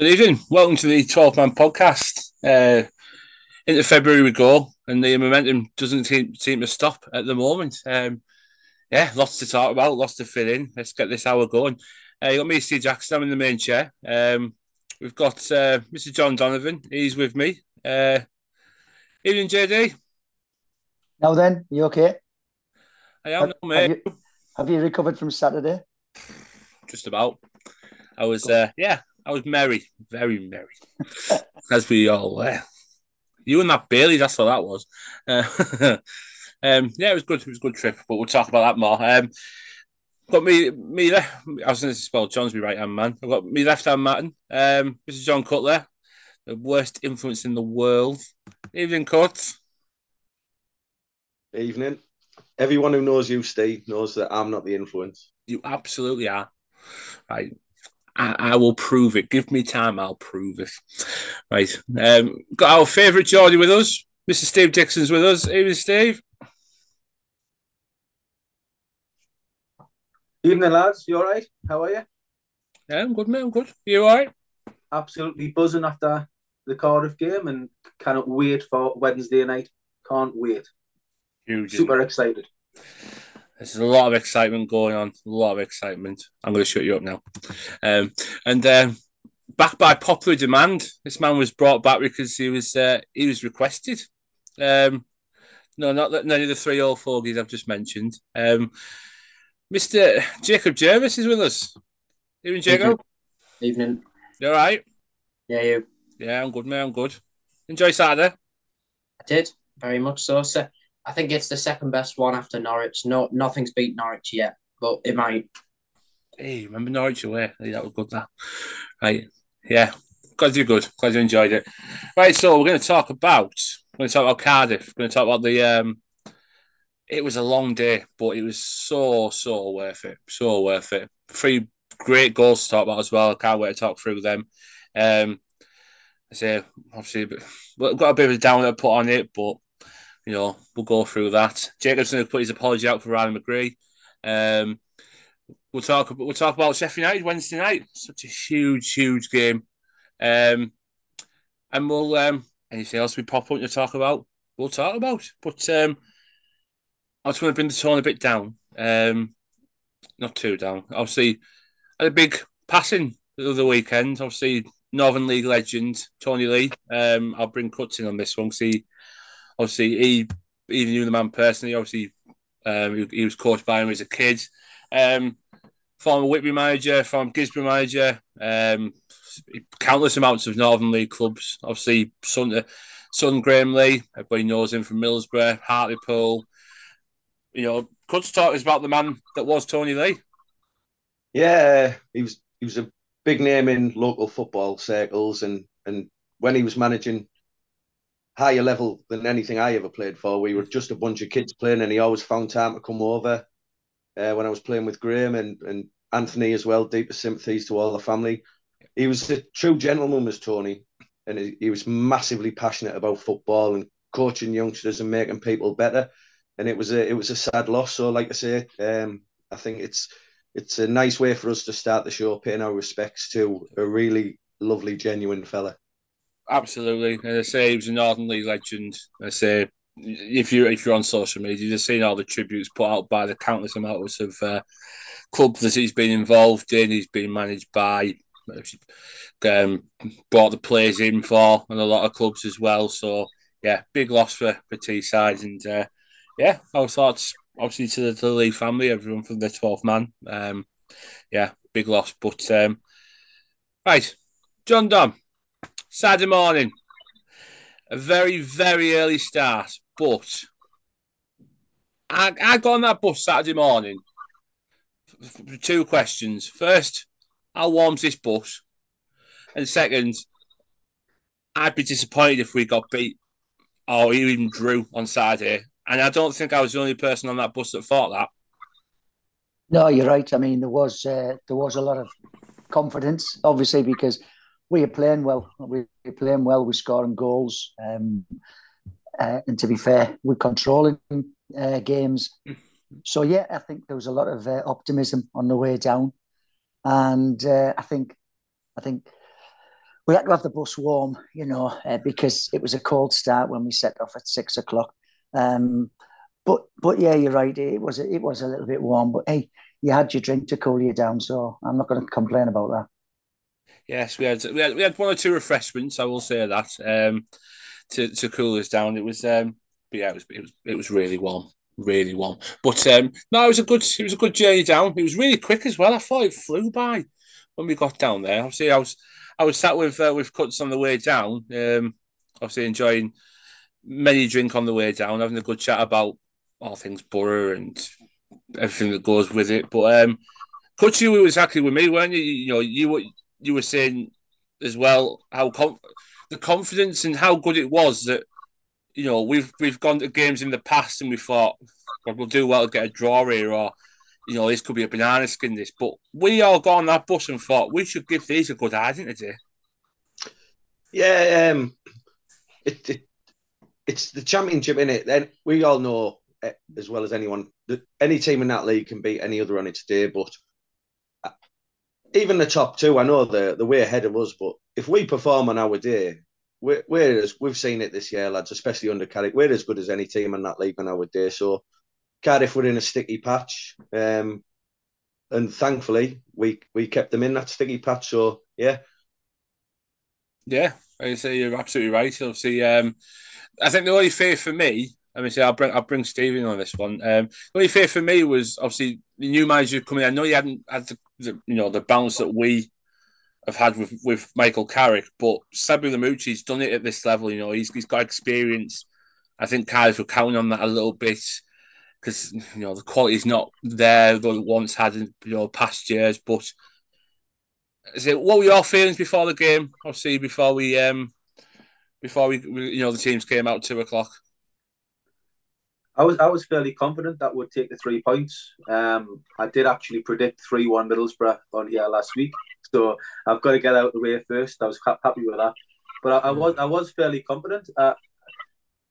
Good evening. Welcome to the 12 Man podcast. Uh, into February we go, and the momentum doesn't seem, seem to stop at the moment. Um, yeah, lots to talk about, lots to fill in. Let's get this hour going. Uh, you got me, Steve Jackson. I'm in the main chair. Um, we've got uh, Mr. John Donovan. He's with me. Uh, evening, JD. Now then, you okay? I am, have, no, mate. Have you, have you recovered from Saturday? Just about. I was, uh, yeah, I was merry, very merry, as we all were. You and that Bailey, that's what that was. Uh, um, yeah, it was good. It was a good trip, but we'll talk about that more. Um, got me, me. I was going to spell John's my right hand man. I've got me left hand man. Um, this is John Cutler, the worst influence in the world. Evening, Cut. Evening. Everyone who knows you, Steve, knows that I'm not the influence. You absolutely are. Right. I, I, will prove it. Give me time, I'll prove it. Right. Um, got our favourite Geordie with us. Mr. Steve Dixon's with us. Evening, Steve. Evening, lads. You all right? How are you? Yeah, I'm good, mate. I'm good. You all right? Absolutely buzzing after the Cardiff game and cannot wait for Wednesday night. Can't wait. Huge. Super excited. There's a lot of excitement going on. A lot of excitement. I'm going to shut you up now. Um, and um, back by popular demand, this man was brought back because he was uh, he was requested. Um, no, not that none of the three old fogies I've just mentioned. Um, Mr. Jacob Jervis is with us. Evening, Jacob. Evening. You all right? Yeah, you. Yeah, I'm good, man. I'm good. Enjoy Saturday. I did very much so. so I think it's the second best one after Norwich. No, nothing's beat Norwich yet, but it might. Hey, remember Norwich away? That was good. That right? Yeah, glad you're good. Glad you enjoyed it. Right, so we're going to talk about. We're going to talk about Cardiff. We're going to talk about the. Um, it was a long day, but it was so so worth it. So worth it. Three great goals to talk about as well. I can't wait to talk through them. Um, I say obviously, we've got a bit of a downer put on it, but you know, we'll go through that. Jacobson to put his apology out for Riley McGree. Um, we'll talk. We'll talk about Sheffield United Wednesday night. Such a huge, huge game. Um, and we'll um, anything else we pop up to talk about, we'll talk about. But um, I just want to bring the tone a bit down. Um, not too down. Obviously, had a big passing the other weekend. Obviously, Northern League legend Tony Lee. Um, I'll bring cuts in on this one he obviously he even knew the man personally. Obviously, um, he, he, was coached by him as a kid. Um, former Whitby manager, former Guisborough manager, um, countless amounts of Northern League clubs. Obviously, son, son Graham Lee, everybody knows him from Middlesbrough, Hartlepool. You know, could talk is about the man that was Tony Lee. Yeah, he was he was a big name in local football circles, and and when he was managing higher level than anything I ever played for. We were just a bunch of kids playing, and he always found time to come over uh, when I was playing with Graham and, and Anthony as well. Deepest sympathies to all the family. He was a true gentleman, was Tony, and he, he was massively passionate about football and coaching youngsters and making people better. And it was a it was a sad loss. So, like I say, um, I think it's it's a nice way for us to start the show, paying our respects to a really lovely, genuine fella. Absolutely. And I say he was a Northern League legend. I say if you if you're on social media, you've seen all the tributes put out by the countless amounts of uh, clubs that he's been involved in. He's been managed by, um, brought the players in for, and a lot of clubs as well. So yeah, big loss for for Teesside, and uh, yeah, our thoughts obviously to the, the league family, everyone from the 12th man. Um, yeah, big loss, but um, right, John Dom. Saturday morning. A very, very early start, but I, I got on that bus Saturday morning. Two questions. First, how warm's this bus? And second, I'd be disappointed if we got beat or even drew on Saturday. And I don't think I was the only person on that bus that thought that. No, you're right. I mean, there was uh, there was a lot of confidence, obviously, because we are playing well. We're playing well. We're scoring goals. Um, uh, and to be fair, we're controlling uh, games. So yeah, I think there was a lot of uh, optimism on the way down, and uh, I think, I think we had to have the bus warm, you know, uh, because it was a cold start when we set off at six o'clock. Um, but but yeah, you're right. It was it was a little bit warm, but hey, you had your drink to cool you down, so I'm not going to complain about that. Yes, we had we had we had one or two refreshments. I will say that um, to to cool us down. It was um, yeah, it was it was it was really warm, really warm. But um, no, it was a good it was a good journey down. It was really quick as well. I thought it flew by when we got down there. Obviously, I was I was sat with uh, with cuts on the way down. Um, obviously enjoying many drink on the way down, having a good chat about all things Boro and everything that goes with it. But um, you were exactly with me, weren't you? You know, you were you were saying as well how com- the confidence and how good it was that you know we've we've gone to games in the past and we thought well, we'll do well to get a draw here or you know this could be a banana skin this. But we all got on that bus and thought we should give these a good identity yeah um it, it it's the championship in it then we all know eh, as well as anyone that any team in that league can beat any other on its day but even the top two, I know they're, they're way ahead of us, but if we perform on our day, we're, we're as we've seen it this year, lads, especially under Carrick, we're as good as any team in that league on our day. So Cardiff were in a sticky patch, um, and thankfully we we kept them in that sticky patch. So yeah, yeah, I say you're absolutely right. Obviously, um, I think the only fear for me let me say I'll bring I'll bring Stephen on this one. Um, the only fear for me was obviously the new manager coming. in. I know he hadn't had the, the you know the bounce that we have had with with Michael Carrick, but Sabri Lamouchi's done it at this level. You know, he's he's got experience. I think Cardiff were counting on that a little bit because you know the quality's not there that it once had in you know past years. But it what were your feelings before the game? Obviously, before we um before we, we you know the teams came out two o'clock. I was I was fairly confident that would take the three points. Um, I did actually predict three one Middlesbrough on here last week, so I've got to get out of the way first. I was happy with that, but I, I was I was fairly confident. Uh,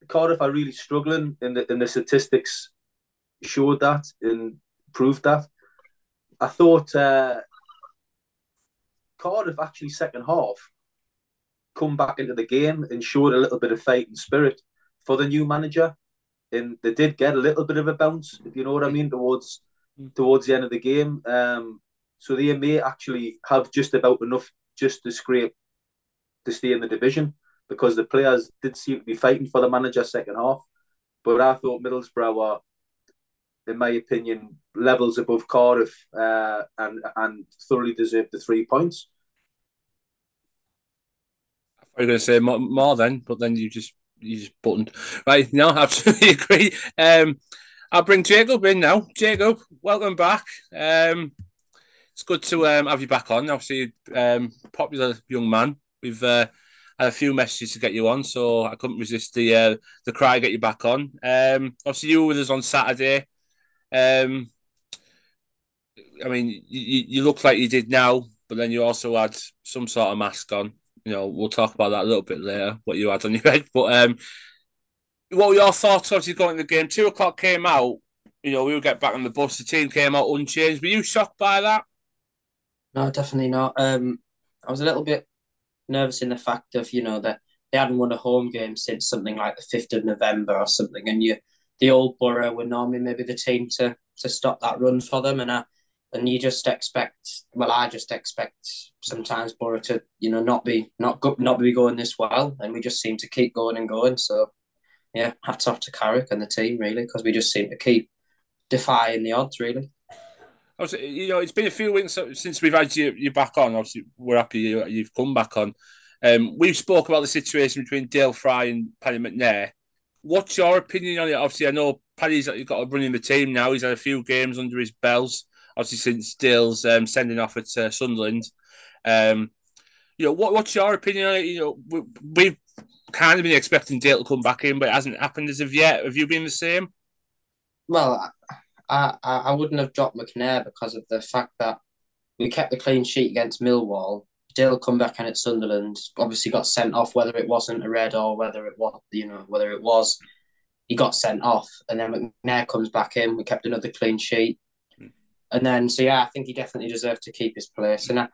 Cardiff are really struggling in the in the statistics showed that and proved that. I thought uh, Cardiff actually second half come back into the game and showed a little bit of fight and spirit for the new manager and they did get a little bit of a bounce, if you know what I mean, towards mm. towards the end of the game. Um, so they may actually have just about enough just to scrape to stay in the division because the players did seem to be fighting for the manager second half. But I thought Middlesbrough were, in my opinion, levels above Cardiff uh, and and thoroughly deserved the three points. I was going to say more, more then, but then you just he's buttoned. Right, no, absolutely agree. Um, I'll bring Jacob in now. Jacob, welcome back. Um, it's good to um, have you back on. Obviously, um, popular young man. We've uh, had a few messages to get you on, so I couldn't resist the uh, the cry get you back on. Um, obviously, you were with us on Saturday. Um, I mean, you, you look like you did now, but then you also had some sort of mask on you know, we'll talk about that a little bit later, what you had on your head. But um, what were your thoughts obviously going in the game? Two o'clock came out, you know, we would get back on the bus, the team came out unchanged. Were you shocked by that? No, definitely not. Um, I was a little bit nervous in the fact of, you know, that they hadn't won a home game since something like the 5th of November or something. And you, the old Boro were normally maybe the team to, to stop that run for them. And I, and you just expect well i just expect sometimes Boro to you know not be not go, not be going this well and we just seem to keep going and going so yeah hats off to Carrick and the team really because we just seem to keep defying the odds really Obviously, you know, it's been a few weeks since we've had you, you back on. Obviously, we're happy you, you've come back on. Um, we've spoke about the situation between Dael Fry and Paddy McNair. What's your opinion on it? Obviously, I know Paddy's got a running the team now. He's had a few games under his belts obviously since Dael's um, sending off at uh, Sunderland. Um, you know, what, what's your opinion on it? You know, we, we've kind of been expecting Dael to come back in, but it hasn't happened as of yet. Have you been the same? Well, I, I, I wouldn't have dropped McNair because of the fact that we kept the clean sheet against Millwall. Dael come back in at Sunderland. Obviously, got sent off. Whether it wasn't a red or whether it was, you know, whether it was, he got sent off. And then McNair comes back in. We kept another clean sheet. And then, so yeah, I think he definitely deserved to keep his place. And I,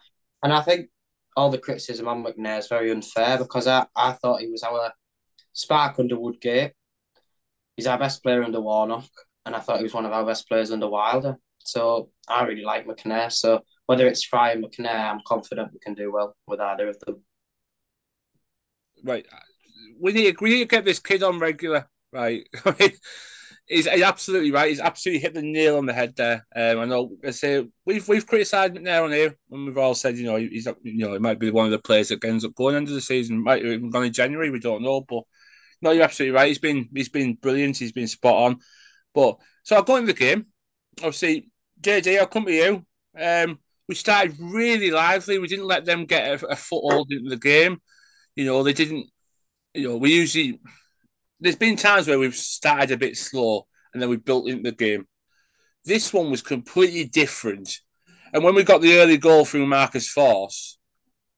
and I think all the criticism on McNair is very unfair because I, I thought he was our spark under Woodgate. He's our best player under Warnock, and I thought he was one of our best players under Wilder. So I really like McNair. So whether it's Fry and McNair, I'm confident we can do well with either of them. Right. We need, we need to get this kid on regular, right? he's, he's absolutely right. He's absolutely hit the nail on the head there. Um, I know. I say we've we've criticised McNair on here, and we've all said you know he's you know he might be one of the players that ends up going into the season. Might even gone in January. We don't know, but no, you're absolutely right. He's been he's been brilliant. He's been spot on. But so I'll go into the game. Obviously, JJ, I'll come to you. Um, we started really lively. We didn't let them get a, a foothold into the game. You know, they didn't. You know, we usually there's been times where we've started a bit slow and then we built into the game. This one was completely different. And when we got the early goal through Marcus Forss,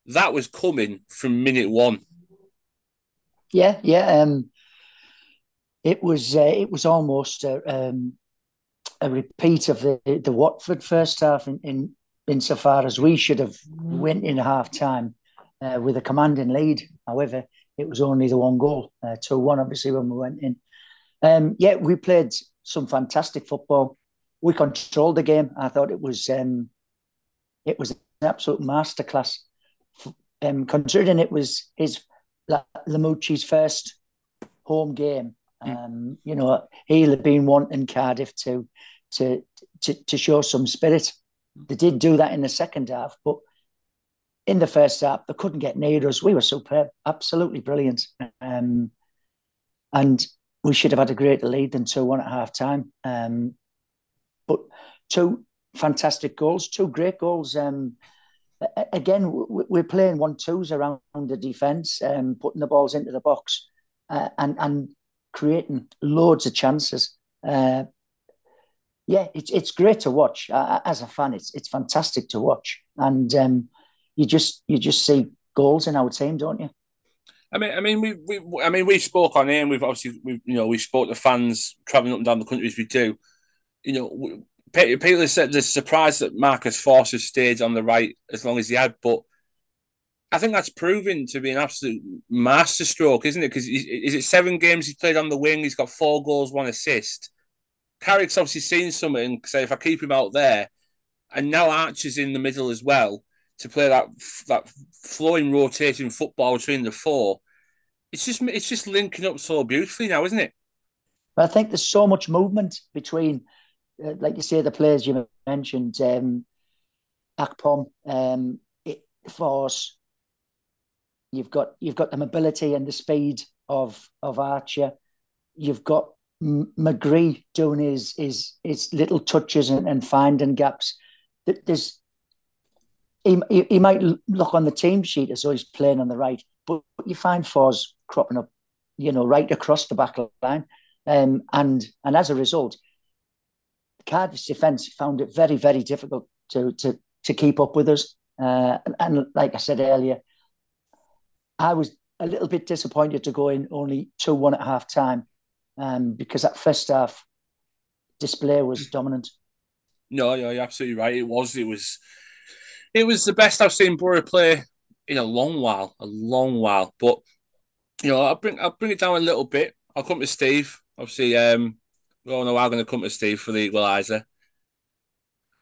that was coming from minute one. Yeah, yeah. Um, it was uh, it was almost a, um, a repeat of the the Watford first half in, in insofar as we should have went in half time uh, with a commanding lead. However, it was only the one goal, uh, 2 1, obviously, when we went in. Um, yeah, we played some fantastic football. We controlled the game. I thought it was um, it was an absolute masterclass. Um, considering it was his Lamouchi's first home game, hmm. um, you know, he'll have been wanting Cardiff to to to to show some spirit. They did do that in the second half, but in the first half, they couldn't get near us. We were superb, absolutely brilliant. Um, and we should have had a greater lead than 2 1 at half time. Um, but two fantastic goals, two great goals. Um, again, we're playing one twos around the defence, um, putting the balls into the box uh, and, and creating loads of chances. Uh, yeah, it's it's great to watch. Uh, as a fan, it's it's fantastic to watch. And um, you just you just see goals in our team, don't you? I mean, I mean, we, we, I mean, we spoke on here, and we've obviously, we, you know, we spoke to fans traveling up and down the country as we do. You know, people said they're surprised that Marcus Forss has stayed on the right as long as he had, but I think that's proven to be an absolute masterstroke, isn't it? Because is it seven games he's played on the wing? He's got four goals, one assist. Carrick's obviously seen something. Say if I keep him out there, and now Archer's in the middle as well to play that that flowing, rotating football between the four. It's just it's just linking up so beautifully now, isn't it? I think there's so much movement between, uh, like you say, the players you mentioned, um, Akpom, um, it, Forss. You've got you've got the mobility and the speed of of Archer. You've got McGree doing his his his little touches and, and finding gaps. There's he, he, might look on the team sheet as though he's playing on the right, but you find Forss cropping up, you know, right across the back line. Um, and and as a result, Cardiff's defence found it very, very difficult to to to keep up with us. Uh, and, like I said earlier, I was a little bit disappointed to go in only two one at half time, um, because that first half display was dominant. No, you're absolutely right. It was. It was it was the best I've seen Boro play in a long while, a long while. But you know, I'll bring I'll bring it down a little bit. I'll come to Steve. Obviously, um, we all know I'm going to come to Steve for the equaliser.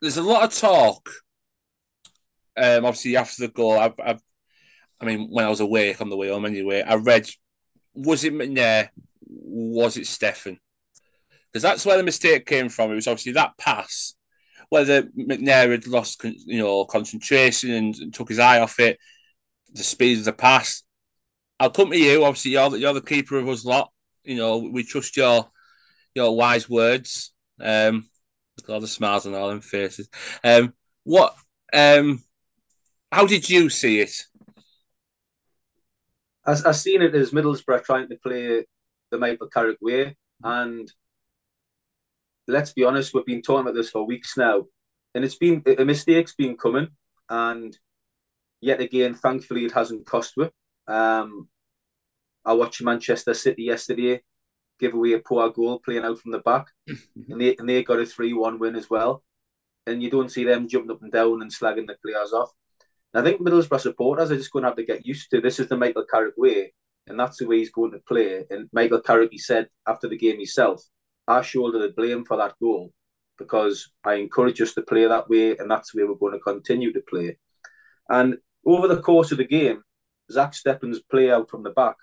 There's a lot of talk. Um, obviously after the goal, I've, I've, I mean, when I was awake on the way home anyway, I read, was it McNair? Was it Steffen? Because that's where the mistake came from. It was obviously that pass whether McNair had lost, you know, concentration and, and, took his eye off it, the speed of the pass. I'll come to you. Obviously, you're the, you're the keeper of us lot. You know, we trust your your wise words. Um, all the smiles on all them faces. Um, what? Um, how did you see it? I, I seen it as Middlesbrough trying to play the Michael Carrick way, and let's be honest, we've been talking about this for weeks now, and it's been a mistake's been coming, and yet again, thankfully, it hasn't cost me. Um, I watched Manchester City yesterday give away a poor goal playing out from the back, and they and they got a three one win as well. And you don't see them jumping up and down and slagging the players off. And I think Middlesbrough supporters are just going to have to get used to this is the Michael Carrick way, and that's the way he's going to play. And Michael Carrick, he said after the game himself, I shoulder the blame for that goal because I encourage us to play that way, and that's the way we're going to continue to play. And over the course of the game, Zach Steffen's play out from the back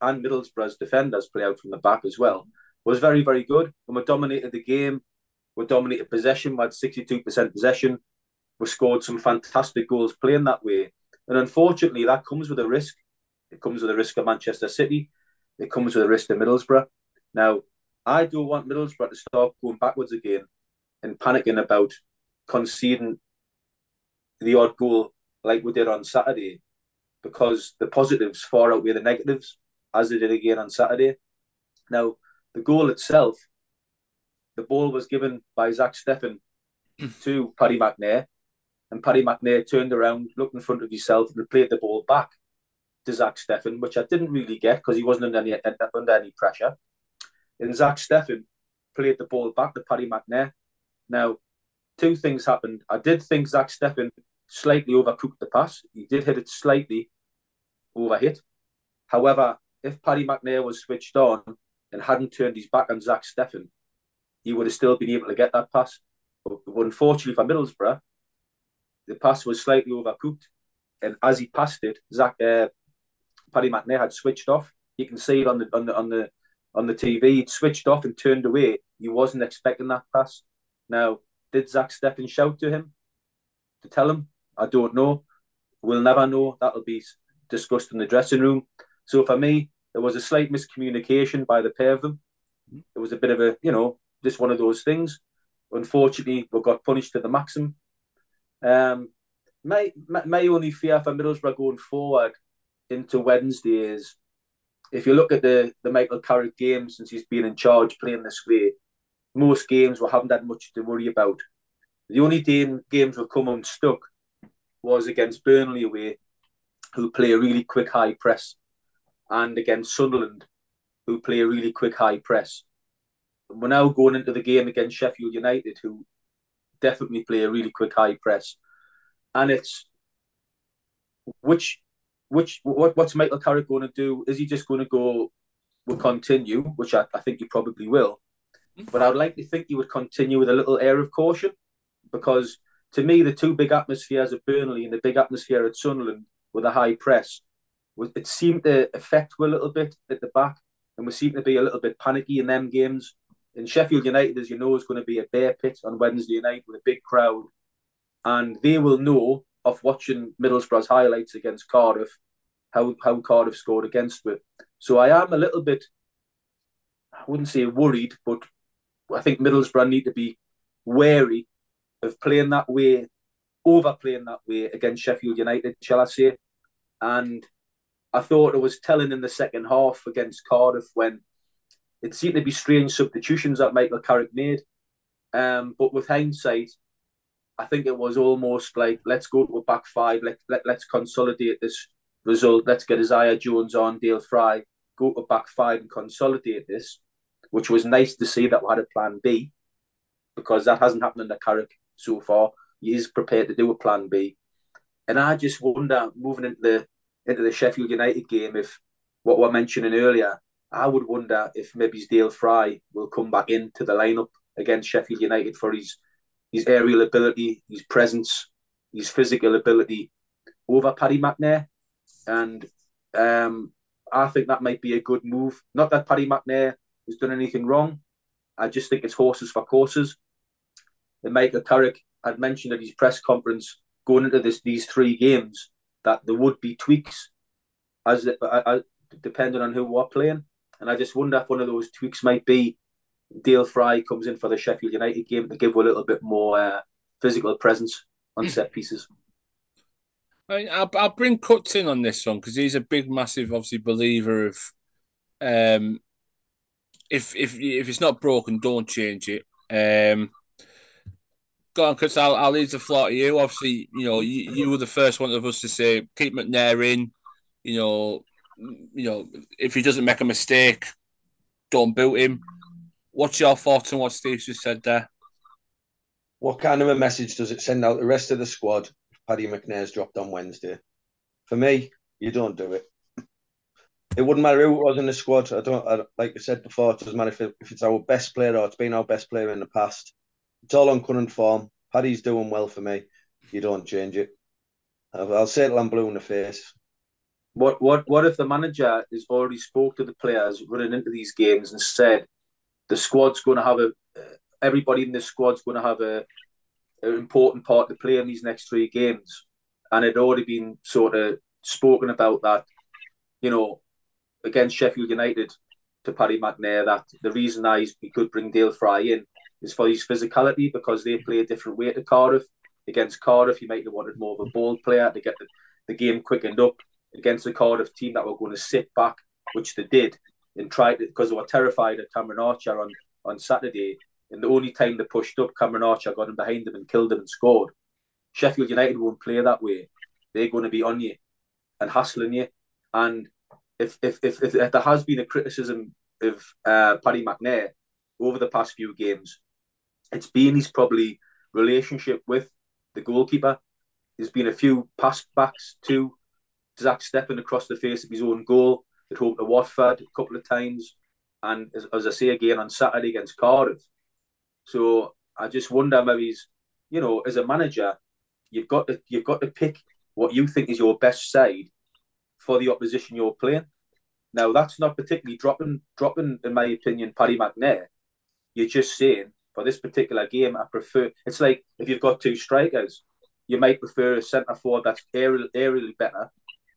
and Middlesbrough's defenders play out from the back as well was very, very good. And we dominated the game. We dominated possession. We had 62% possession. We scored some fantastic goals playing that way. And unfortunately, that comes with a risk. It comes with a risk of Manchester City. It comes with a risk of Middlesbrough. Now, I don't want Middlesbrough to start going backwards again and panicking about conceding the odd goal like we did on Saturday because the positives far outweigh the negatives, as they did again on Saturday. Now, the goal itself, the ball was given by Zach Steffen hmm. to Paddy McNair, and Paddy McNair turned around, looked in front of himself, and played the ball back to Zach Steffen, which I didn't really get because he wasn't under any, under any pressure. And Zach Steffen played the ball back to Paddy McNair. Now, two things happened. I did think Zach Steffen slightly overcooked the pass. He did hit it slightly over hit. However, if Paddy McNair was switched on and hadn't turned his back on Zach Steffen, he would have still been able to get that pass. But unfortunately for Middlesbrough, the pass was slightly overcooked. And as he passed it, Zach uh, Paddy McNair had switched off. You can see it on the on the on the on the TV. He'd switched off and turned away. He wasn't expecting that pass. Now, did Zach Steffen shout to him to tell him? I don't know. We'll never know. That'll be discussed in the dressing room. So for me, there was a slight miscommunication by the pair of them. It was a bit of a, you know, just one of those things. Unfortunately, we got punished to the maximum. Um, my, my, my only fear for Middlesbrough going forward into Wednesday is if you look at the, the Michael Carrick game since he's been in charge playing this way, most games we haven't had much to worry about. The only game, games we've come unstuck was against Burnley away, who play a really quick high press, and against Sunderland, who play a really quick high press. We're now going into the game against Sheffield United, who definitely play a really quick high press, and it's which which what what's Michael Carrick going to do? Is he just going to go? Will continue, which I, I think he probably will, hmm. but I'd like to think he would continue with a little air of caution, because to me the two big atmospheres of Burnley and the big atmosphere at Sunderland with a high press, it seemed to affect a little bit at the back, and we seem to be a little bit panicky in them games. In Sheffield United, as you know, is going to be a bear pit on Wednesday night with a big crowd, and they will know of watching Middlesbrough's highlights against Cardiff how how Cardiff scored against me. So I am a little bit, I wouldn't say worried, but I think Middlesbrough need to be wary of playing that way, overplaying that way against Sheffield United, shall I say? And I thought it was telling in the second half against Cardiff when it seemed to be strange substitutions that Michael Carrick made. Um, but with hindsight, I think it was almost like let's go to a back five, let, let let's consolidate this result. Let's get Isaiah Jones on, Dael Fry, go to back five and consolidate this, which was nice to see that we had a plan B because that hasn't happened in the Carrick so far. He is prepared to do a plan B. And I just wonder, moving into the into the Sheffield United game, if what we're mentioning earlier, I would wonder if maybe Dael Fry will come back into the lineup against Sheffield United for his his aerial ability, his presence, his physical ability over Paddy McNair. And um, I think that might be a good move. Not that Paddy McNair has done anything wrong. I just think it's horses for courses. And Michael Carrick had mentioned at his press conference going into this these three games that there would be tweaks as, as depending on who we're playing. And I just wonder if one of those tweaks might be Dael Fry comes in for the Sheffield United game to give a little bit more uh, physical presence on set pieces. I'll, I'll bring Cuts in on this one because he's a big, massive, obviously believer of um, if if if it's not broken, don't change it. Um, go on, Cuts. I'll, I'll leave the floor to you. Obviously, you know you, you were the first one of us to say keep McNair in. You know, you know if he doesn't make a mistake, don't boot him. What's your thoughts on what Steve just said there? What kind of a message does it send out the rest of the squad if Paddy McNair's dropped on Wednesday. For me, you don't do it. It wouldn't matter who it was in the squad. I don't I, like I said before. It doesn't matter if, it, if it's our best player or it's been our best player in the past. It's all on current form. Paddy's doing well for me. You don't change it. I'll, I'll say it I'm blue in the face. What what what if the manager has already spoke to the players running into these games and said the squad's going to have a everybody in the squad's going to have a an important part to play in these next three games, and it already been sort of spoken about that, you know, against Sheffield United to Paddy McNair that the reason that he could bring Dael Fry in is for his physicality because they play a different way to Cardiff. Against Cardiff, he might have wanted more of a bold player to get the, the game quickened up against the Cardiff team that were going to sit back, which they did, and tried to, because they were terrified of Cameron Archer on, on Saturday. And the only time they pushed up, Cameron Archer got in behind them and killed them and scored. Sheffield United won't play that way. They're going to be on you and hassling you. And if if if, if, if there has been a criticism of uh, Paddy McNair over the past few games, it's been his probably relationship with the goalkeeper. There's been a few pass backs to Zach Steffen across the face of his own goal home to Watford a couple of times, and as, as I say again on Saturday against Cardiff. So I just wonder maybe he's, you know, as a manager, you've got to you've got to pick what you think is your best side for the opposition you're playing. Now that's not particularly dropping dropping, in my opinion, Paddy McNair. You're just saying for this particular game, I prefer. It's like if you've got two strikers, you might prefer a centre forward that's aerial, aerially better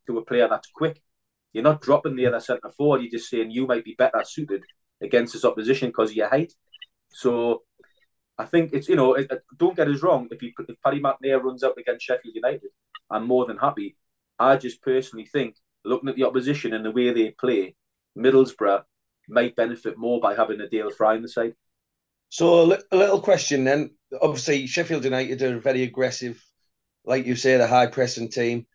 to a player that's quick. You're not dropping the other centre forward. You're just saying you might be better suited against this opposition because of your height. So I think it's you know it, don't get us wrong. If if Paddy McNair runs out against Sheffield United, I'm more than happy. I just personally think looking at the opposition and the way they play, Middlesbrough might benefit more by having a Dael Fry in the side. So a little question then. Obviously, Sheffield United are very aggressive, like you say, the high pressing team.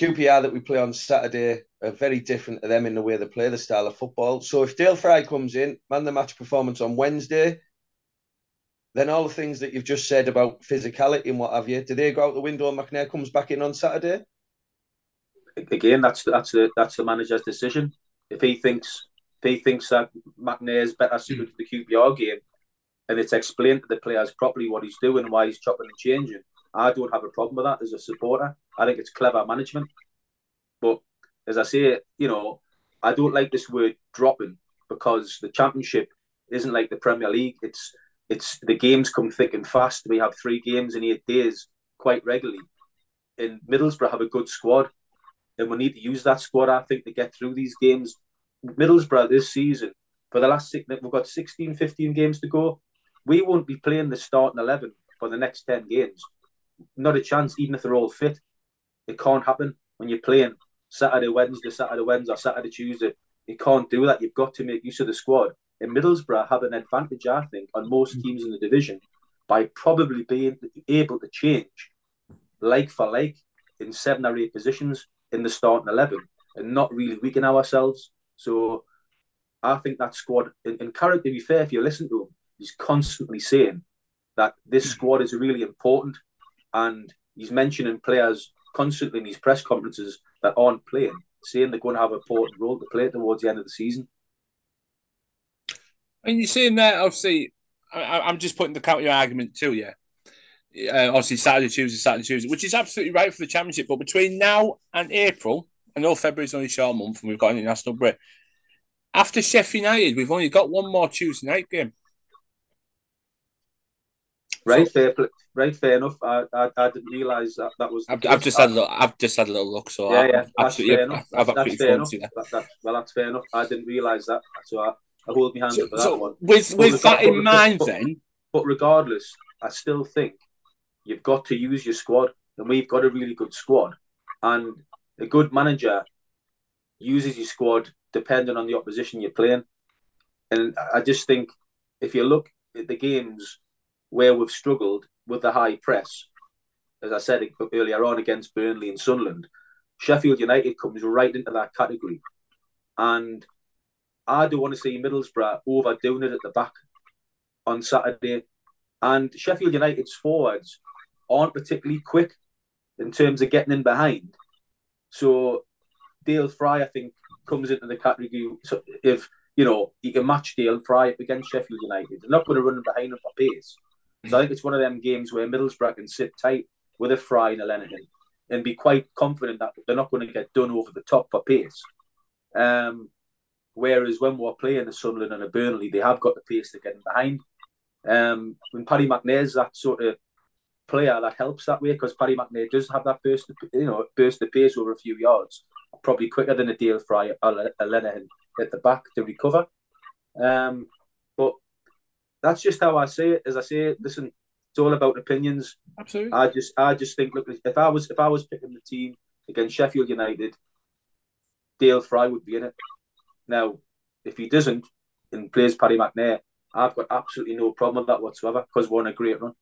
QPR that we play on Saturday are very different to them in the way they play the style of football. So if Dael Fry comes in, man the match performance on Wednesday, then all the things that you've just said about physicality and what have you, do they go out the window and McNair comes back in on Saturday? Again, that's that's the that's the manager's decision. If he thinks if he thinks that McNair is better suited to the QPR game, and it's explained to the players properly what he's doing and why he's chopping and changing, I don't have a problem with that as a supporter. I think it's clever management. But as I say, you know, I don't like this word dropping because the championship isn't like the Premier League. It's it's the games come thick and fast. We have three games in eight days quite regularly. And Middlesbrough have a good squad, and we need to use that squad. I think to get through these games. Middlesbrough this season for the last six, we've got 16, 15 games to go. We won't be playing the starting eleven for the next ten games. Not a chance, even if they're all fit. It can't happen when you're playing Saturday, Wednesday, Saturday, Wednesday, Saturday, Tuesday. You can't do that. You've got to make use of the squad and Middlesbrough have an advantage, I think, on most mm. teams in the division by probably being able to change like for like in seven or eight positions in the starting 11 and not really weaken ourselves. So I think that squad, and, and Carrick, to be fair, if you listen to him, he's constantly saying that this mm. squad is really important and he's mentioning players constantly in these press conferences that aren't playing, saying they're going to have an important role to play towards the end of the season. And you're saying that, obviously, I, am just putting the counter argument to you. Uh, obviously, Saturday, Tuesday, Saturday, Tuesday, which is absolutely right for the championship. But between now and April, I know February's only a short month and we've got an international break. After Sheffield United, we've only got one more Tuesday night game. Right, so, fair, right, fair enough. I, I, I didn't realise that that was. I've, I've, just had a little. I've just had a little look. So yeah, yeah, that's fair enough. I've, I've that's fair enough. That, that, well, that's fair enough. I didn't realise that. So I, I hold my hand so, up for that one. With with that in mind, but, then. But regardless, I still think you've got to use your squad, and we've got a really good squad, and a good manager uses your squad depending on the opposition you're playing. And I just think if you look at the games where we've struggled with the high press, as I said earlier on against Burnley and Sunderland, Sheffield United comes right into that category. And I don't want to see Middlesbrough overdoing it at the back on Saturday. And Sheffield United's forwards aren't particularly quick. in terms of getting in behind. So Dael Fry, I think, comes into the category so if you know you can match Dael Fry against Sheffield United. They're not going to run behind them for pace. So I think it's one of them games where Middlesbrough can sit tight with a Fry and a Lenihan and be quite confident that they're not going to get done over the top for pace. Um, whereas when we're playing a Sunderland and a Burnley, they have got the pace to get in behind. Um, when Paddy McNair's that sort of player that helps that way because Paddy McNair does have that burst, of, you know, burst of pace over a few yards, probably quicker than a Dael Fry or a Lenihan at the back to recover. Um, that's just how I see it. As I say, listen, it's all about opinions. Absolutely. I just, I just think, look, if I was, if I was picking the team against Sheffield United, Dael Fry would be in it. Now, if he doesn't and plays Paddy McNair, I've got absolutely no problem with that whatsoever because we're on a great run.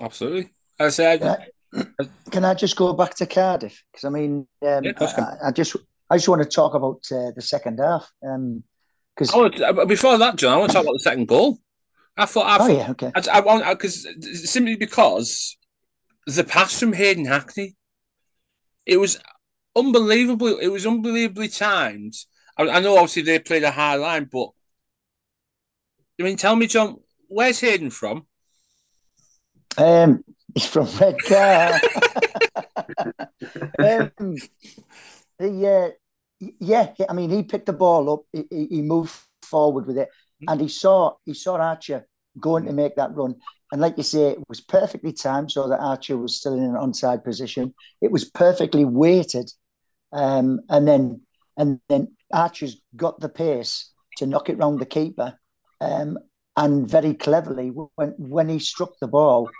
Absolutely. I said. Can I, can I just go back to Cardiff? Because I mean, um, Yeah, of course you I, I just, I just want to talk about uh, the second half. Um, because I want, uh, before that, John, I want to talk about the second goal. I thought, I, oh yeah, okay. I, I want because simply because the pass from Hayden Hackney, it was unbelievably. It was unbelievably timed. I, I know obviously they played a high line, but I mean, tell me, John, where's Hayden from? Um, he's from Redcar. um, the uh, yeah, I mean, he picked the ball up. He he moved forward with it, and he saw he saw Archer going to make that run. And like you say, it was perfectly timed so that Archer was still in an onside position. It was perfectly weighted, um, and then and then Archer's got the pace to knock it round the keeper. Um, and very cleverly, when when he struck the ball,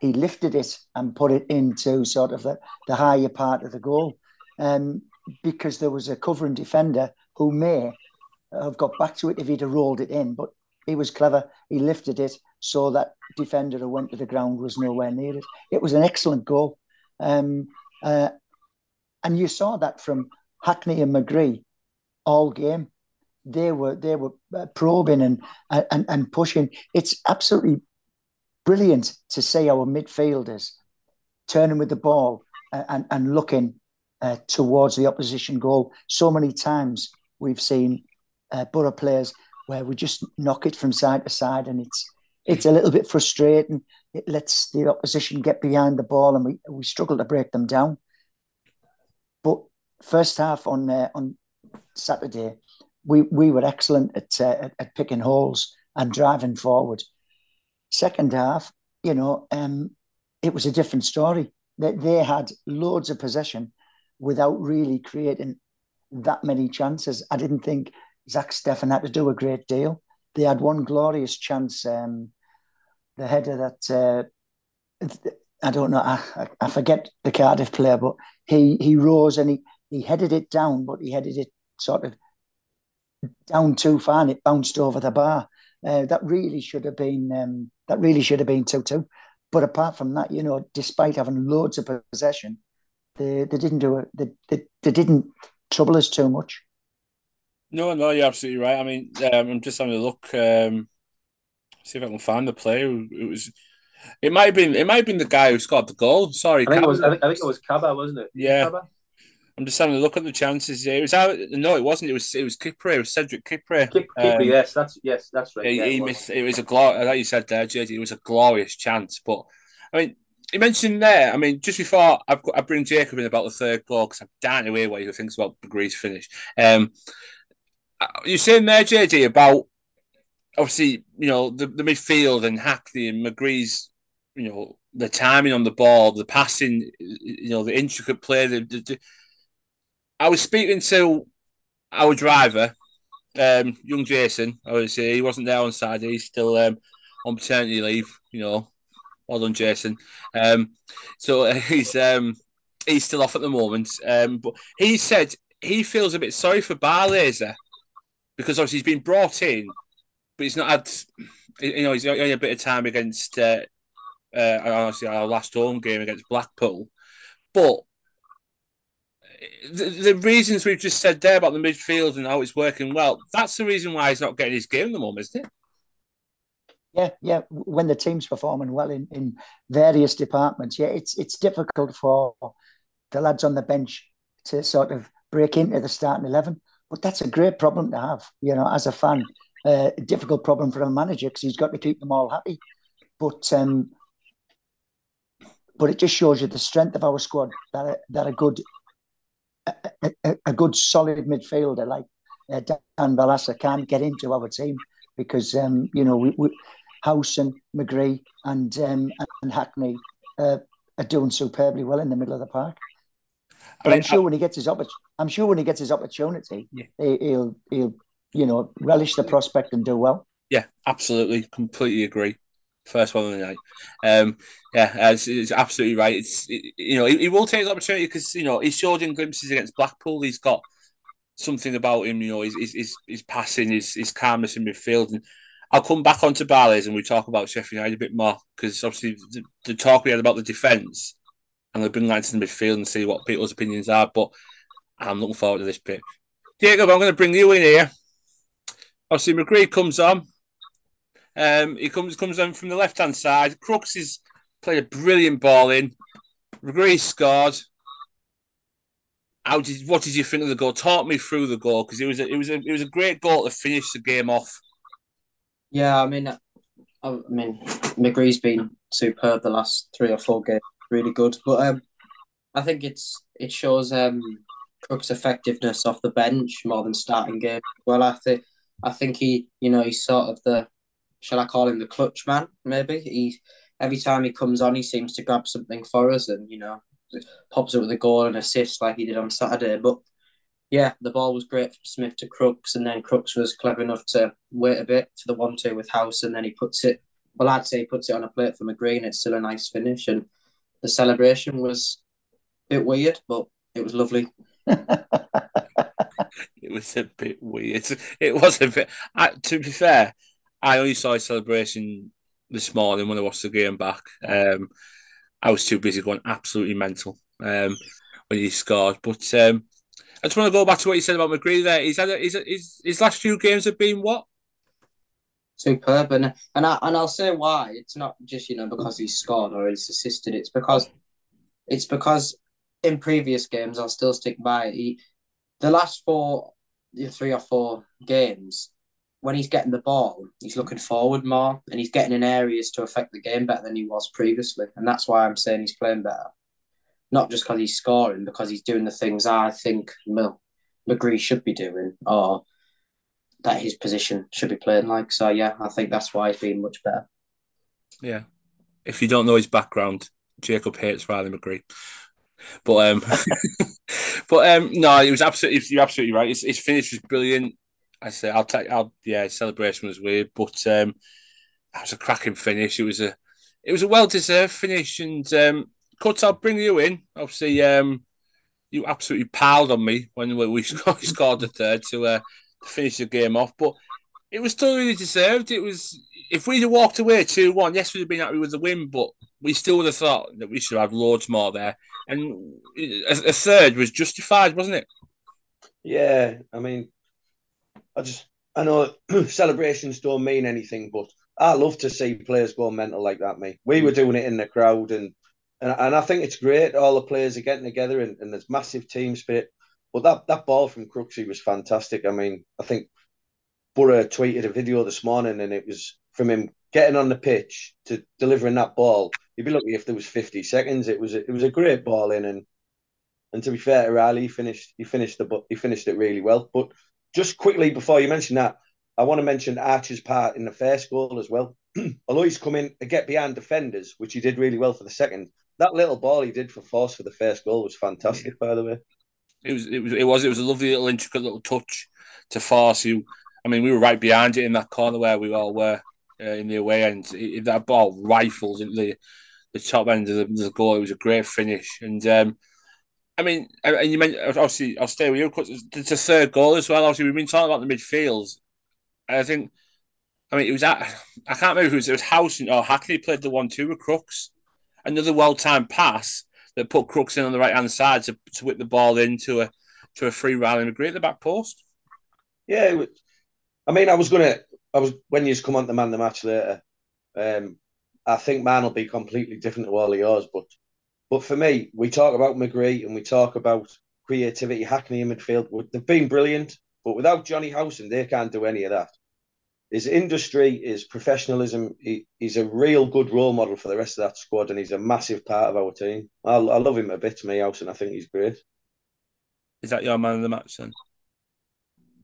he lifted it and put it into sort of the, the higher part of the goal. Um, because there was a covering defender who may have got back to it if he'd have rolled it in, but he was clever. He lifted it so that defender who went to the ground was nowhere near it. It was an excellent goal. Um, uh, and you saw that from Hackney and McGree all game. They were they were uh, probing and and and pushing. It's absolutely brilliant to see our midfielders turning with the ball and and looking uh, towards the opposition goal. So many times we've seen uh, Boro players where we just knock it from side to side, and it's it's a little bit frustrating. It lets the opposition get behind the ball, and we we struggle to break them down. But first half on uh, on Saturday, we we were excellent at, uh, at, at picking holes and driving forward. Second half, you know, um, it was a different story. They, they had loads of possession without really creating that many chances. I didn't think Zach Steffen had to do a great deal. They had one glorious chance. Um, the header that uh, I don't know. I, I forget the Cardiff player, but he he rose and he he headed it down, but he headed it sort of down too far and it bounced over the bar. Uh, that really should have been um, that really should have been two two. But apart from that, you know, despite having loads of possession, they they didn't do it. They, they, they didn't trouble us too much. No, no, you're absolutely right. I mean, um, I'm just having a look. Um, see if I can find the player. It was. It might have been. It might have been the guy who scored the goal. Sorry, I think it was. I think, I think it was Kaba, wasn't it? Yeah. Kaba? I'm just having a look at the chances. It was out. No, it wasn't. It was. It was Kipre. It was Cedric Kipre. Kip, Kipri, Um, yes, that's yes, that's right. He, yeah, he it missed. It was a glor. Like you said there, JD. It was a glorious chance. But I mean, you mentioned there. I mean, just before I've got, I bring Jacob in about the third goal because I'm dying to hear what he thinks about the Greece finish. Um, you're saying there, JD, about obviously you know the, the midfield and Hackney and McGree's, you know the timing on the ball, the passing, you know the intricate play. The, the, I was speaking to our driver, um, young Jason. I would say he wasn't there on Saturday. He's still um, on paternity leave. You know, well done, Jason. Um, so he's um, he's still off at the moment. Um, but he said he feels a bit sorry for Barlaser because obviously he's been brought in, but he's not had. You know, he's only a bit of time against. Uh, uh, obviously our last home game against Blackpool, but the, the reasons we've just said there about the midfield and how it's working well, that's the reason why he's not getting his game at the moment, isn't it? yeah, yeah. When the team's performing well in, in various departments, yeah, it's it's difficult for the lads on the bench to sort of break into the starting eleven. But that's a great problem to have, you know, as a fan. Uh, a difficult problem for a manager because he's got to keep them all happy. But um, but it just shows you the strength of our squad that a, that a good a, a, a good solid midfielder like uh, Dan Barlaser can get into our team because um, you know we, we Howson, McGree, and um, and Hackney uh, are doing superbly well in the middle of the park. But I am sure I, when he gets his opportunity, I'm sure when he gets his opportunity, yeah. he'll he'll you know relish the prospect and do well. Yeah, absolutely, completely agree. First one of the night. Um, yeah, it's, it's absolutely right. It's it, you know he, he, will take the opportunity because you know he showed in glimpses against Blackpool. He's got something about him. You know, his his, his passing, his his calmness in midfield, and I'll come back onto Barlaser and we talk about Sheffield United a bit more because obviously the, the, talk we had about the defence and the bring lights in the midfield and see what people's opinions are. But I'm looking forward to this bit. Jacob, I'm going to bring you in here. Obviously, McGree comes on. Um, he comes comes on from the left hand side. Crooks has played a brilliant ball in. McGree scored. How did what did you think of the goal? Talk me through the goal because it was a, it was a it was a great goal to finish the game off. Yeah, I mean, I mean, McGree's been superb the last three or four games, really good. But um, I think it's it shows um Crooks' effectiveness off the bench more than starting game. Well, I think I think he, you know, he's sort of the, shall I call him the clutch man? Maybe he every time he comes on, he seems to grab something for us, and you know, pops up with a goal and assist like he did on Saturday. But yeah, the ball was great from Smith to Crooks, and then Crooks was clever enough to wait a bit to the one two with House, and then he puts it. Well, I'd say he puts it on a plate for McGree, and it's still a nice finish. And the celebration was a bit weird, but it was lovely. it was a bit weird. It was a bit. I, to be fair, I only saw celebration this morning when I watched the game back. Um, I was too busy going absolutely mental um, when he scored, but. Um, I just want to go back to what you said about McGree there. He's had a, he's, his, his last few games have been what? Superb, and and I and I'll say why. It's not just you know because he's scored or he's assisted. It's because it's because in previous games I'll still stick by he, the last four, three or four games when he's getting the ball, he's looking forward more and he's getting in areas to affect the game better than he was previously, and that's why I'm saying he's playing better not just because he's scoring, because he's doing the things I think McGree should be doing, or that his position should be playing like. So yeah, I think that's why he's been much better. Yeah, if you don't know his background, Jacob hates Riley McGree. But um, but um, no, it was absolutely you're absolutely right. His, his finish was brilliant. I say I'll take I'll yeah, celebration was weird, but um, that was a cracking finish. It was a it was a well deserved finish, and um, Cut, I'll bring you in. Obviously, um, you absolutely piled on me when we we scored the third to, uh, finish the game off, but it was totally deserved. It was if we'd have walked away two one, yes, we'd have been happy with the win, but we still would have thought that we should have loads more there, and a, a third was justified, wasn't it? Yeah, I mean, I just I know celebrations don't mean anything, but I love to see players go mental like that. Me, we were mm. doing it in the crowd, and and, and I think it's great. All the players are getting together, and, and there's massive team spirit. But that that ball from Crooksy was fantastic. I mean, I think Boro tweeted a video this morning, and it was from him getting on the pitch to delivering that ball. You'd be lucky if there was 50 seconds. It was a, it was a great ball in, and and to be fair to Riley, he finished he finished the he finished it really well. But just quickly before you mention that, I want to mention Archer's part in the first goal as well. Although he's come in to get behind defenders, which he did really well for the second, that little ball he did for Forss for the first goal was fantastic. By the way, it was it was it was it was a lovely little intricate little touch to Forss. Who, I mean, we were right behind it in that corner where we all were uh, in the away end. It, that ball rifles into the the top end of the, the goal. It was a great finish, and um, I mean, and you mentioned obviously I'll stay with you. Because it's a third goal as well. Obviously, we've been talking about the midfield. I think, I mean, it was at I can't remember who it was. It was House or Hackney played the one two with Crooks another well timed pass that put Crooks in on the right hand side to, to whip the ball into a to a free Riley McGree at the back post. Yeah, I mean, I was gonna, I was when you come on to man the match later. Um, I think mine will be completely different to all of yours, but but for me, we talk about McGree and we talk about creativity, Hackney in midfield. They've been brilliant, but without Johnny Howson, they can't do any of that. His industry, his professionalism, he, he's a real good role model for the rest of that squad, and he's a massive part of our team. I, I love him a bit, me, Howson. I think he's great. Is that your man of the match then?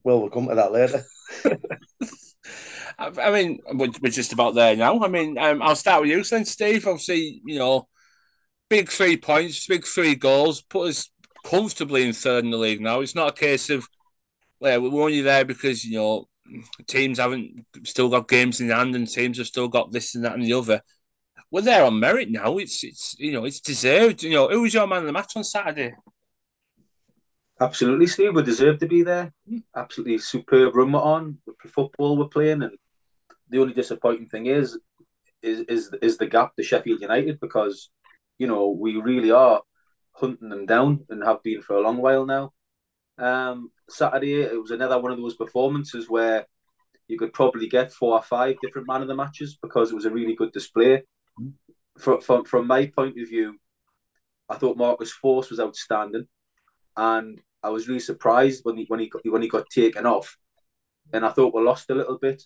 Well, we'll come to that later. I mean, we're just about there now. I mean, um, I'll start with you then, Steve. Obviously, you know, big three points, big three goals, put us comfortably in third in the league now. It's not a case of, well, we're only there because, you know, teams haven't still got games in hand and teams have still got this and that and the other. We're there on merit now. It's, it's you know, it's deserved. You know, who was your man of the match on Saturday? Absolutely, Steve. We deserve to be there. Absolutely superb run we're on. The football we're playing, and the only disappointing thing is, is is is the gap to Sheffield United because you know we really are hunting them down and have been for a long while now. Um, Saturday it was another one of those performances where you could probably get four or five different man of the matches because it was a really good display. From from, from my point of view, I thought Marcus Forss was outstanding and I was really surprised when he when he got, when he got taken off, and I thought we lost a little bit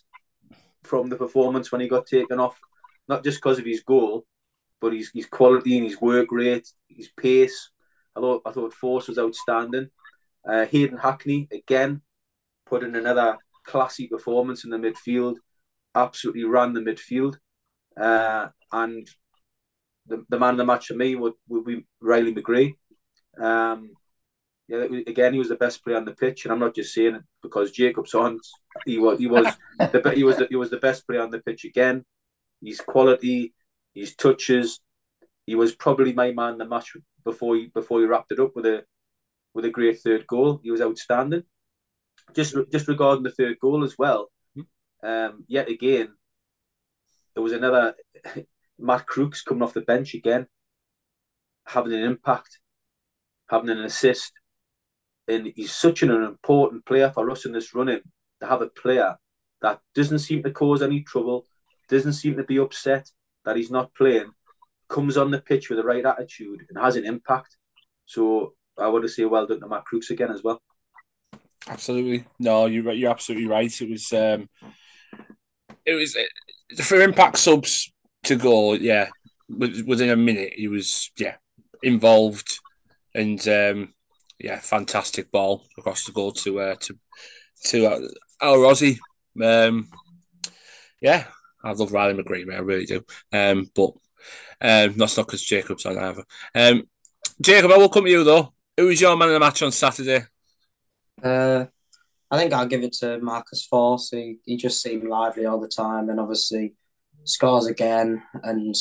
from the performance when he got taken off, not just because of his goal, but his his quality and his work rate, his pace. I thought I thought Forss was outstanding. Uh, Hayden Hackney again put in another classy performance in the midfield. Absolutely ran the midfield, uh, and the, the man of the match for me would, would be Riley McGree. Um, yeah, again, he was the best player on the pitch, and I'm not just saying it because Jacob's on. He was, he was, the, he was, the, he was the best player on the pitch again. His quality, his touches, he was probably my man the match before he before he wrapped it up with a with a great third goal. He was outstanding. Just just regarding the third goal as well, um, yet again, there was another Matt Crooks coming off the bench again, having an impact, having an assist and he's such an important player for us in this running to have a player that doesn't seem to cause any trouble, doesn't seem to be upset that he's not playing, comes on the pitch with the right attitude and has an impact. So I want to say well done to Matt Crooks again as well. Absolutely, no, you're you're absolutely right. It was um, it was for impact subs to go, yeah, within a minute he was yeah involved and um, yeah, fantastic ball across the goal to uh, to to uh, our Aussie. Um, yeah, I love Riley McGree, man, I really do. Um, but um, that's not because Jacob's on either. Um, Jacob, I will come to you though. Who was your man of the match on Saturday? Uh, I think I'll give it to Marcus Forss. He, he just seemed lively all the time, and obviously scores again. And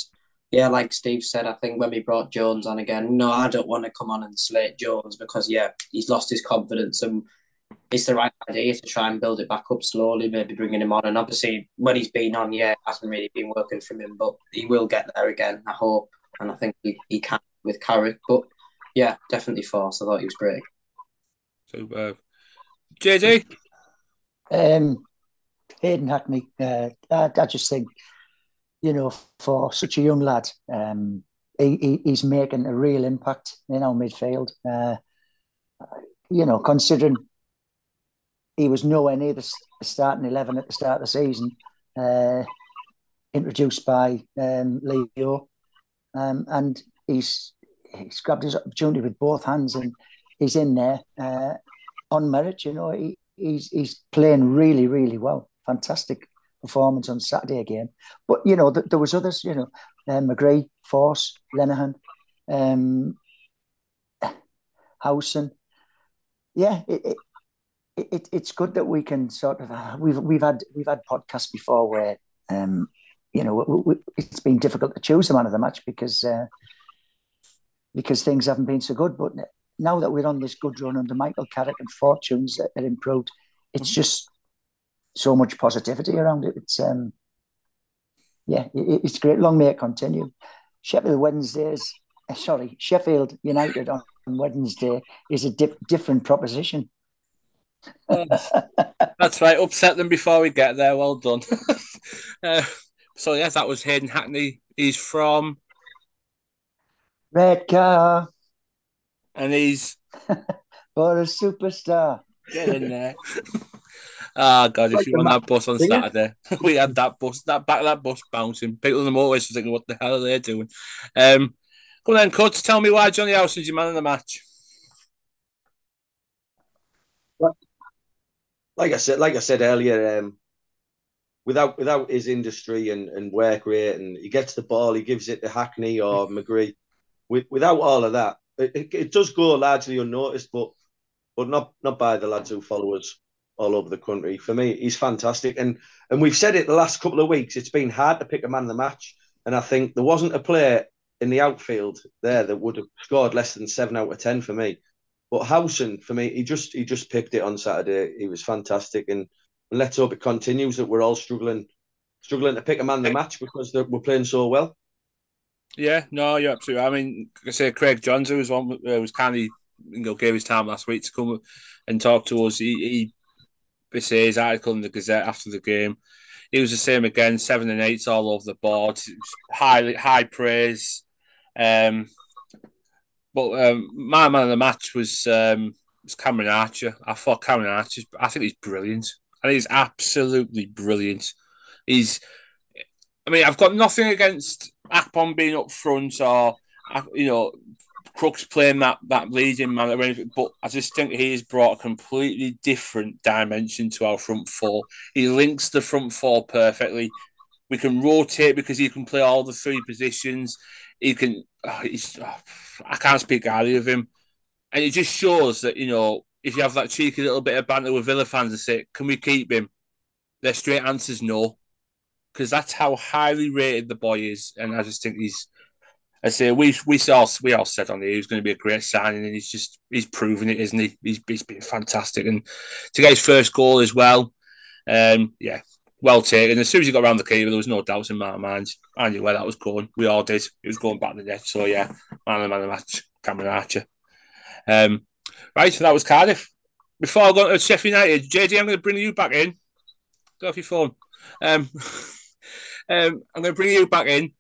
yeah, like Steve said, I think when we brought Jones on again, no, I don't want to come on and slate Jones because yeah, he's lost his confidence and it's the right idea to try and build it back up slowly, maybe bringing him on. And obviously, when he's been on, yeah, it hasn't really been working for him, but he will get there again, I hope. And I think he, he can with Carrick. But yeah, definitely Forss. I thought he was great. So, uh, JJ? Um, Hayden Hackney. Uh, I, I just think you know, for such a young lad, um, he, he, he's making a real impact in our midfield. Uh, you know, considering he was nowhere near the starting 11 at the start of the season, uh, introduced by um, Leo, um, and he's he's grabbed his opportunity with both hands and he's in there uh, on merit. You know, he, he's he's playing really, really well. Fantastic performance on Saturday again. But you know, th- there was others. You know, um, McGree, Forss, Lenihan, um, Howson. Yeah, it, it, it, it's good that we can sort of uh, we've we've had we've had podcasts before where um, you know we, we, it's been difficult to choose the man of the match because uh, because things haven't been so good. But now that we're on this good run under Michael Carrick and fortunes that are improved, it's just so much positivity around it. It's um, yeah, it, it's great. Long may it continue. Sheffield Wednesdays, uh, sorry, Sheffield United on Wednesday is a dip, different proposition. that's right. Upset them before we get there. Well done. uh, so yeah, that was Hayden Hackney. He's from Redcar. And he's Boro superstar. Get in there. Ah, oh, God, if you want that bus on Saturday, we had that bus, that back of that bus bouncing. People in the motorways were thinking, what the hell are they doing? Um, come on then, Cuts, tell me why Johnny Howson's your man in the match. Like I said, like I said earlier, um, without without his industry and, and work rate, and he gets the ball, he gives it to Hackney or McGree. With, without all of that, it, it, it, does go largely unnoticed, but but not not by the lads who follow us all over the country. For me, he's fantastic, and and we've said it the last couple of weeks. It's been hard to pick a man of the match, and I think there wasn't a player in the outfield there that would have scored less than seven out of ten for me. But Howson, for me, he just he just picked it on Saturday. He was fantastic, and, and let's hope it continues. That we're all struggling struggling to pick a man of the match because we're playing so well. Yeah, no, you're absolutely. I mean, like I say Craig Johns, who was one, uh, was kind of you know gave his time last week to come and talk to us. He, he say his article in the Gazette after the game. He was the same again, seven and eights all over the board. High high praise. Um, but um, my man of the match was um, was Cameron Archer. I thought Cameron Archer. I think he's brilliant. I think he's absolutely brilliant. He's. I mean, I've got nothing against Akpom being up front or you know Crooks playing that that leading man or anything, but I just think he has brought a completely different dimension to our front four. He links the front four perfectly. We can rotate because he can play all the three positions. He can. Oh, oh, I can't speak highly of him, and it just shows that you know if you have that cheeky little bit of banter with Villa fans and say, "Can we keep him?" Their straight answer is no because that's how highly rated the boy is, and I just think he's. I say we we all we all said on the he was going to be a great signing, and he's just he's proven it, isn't he? He's he's been fantastic, and to get his first goal as well, um, yeah, well taken. As soon as he got around the keeper, there was no doubts in my mind. I knew where that was going. We all did. It was going back to the net. So yeah, man of man of match, Cameron Archer. Um, right, so that was Cardiff. Before I go to Sheffield United, JD, I'm going to bring you back in. Go off your phone. Um, Um, I'm going to bring you back in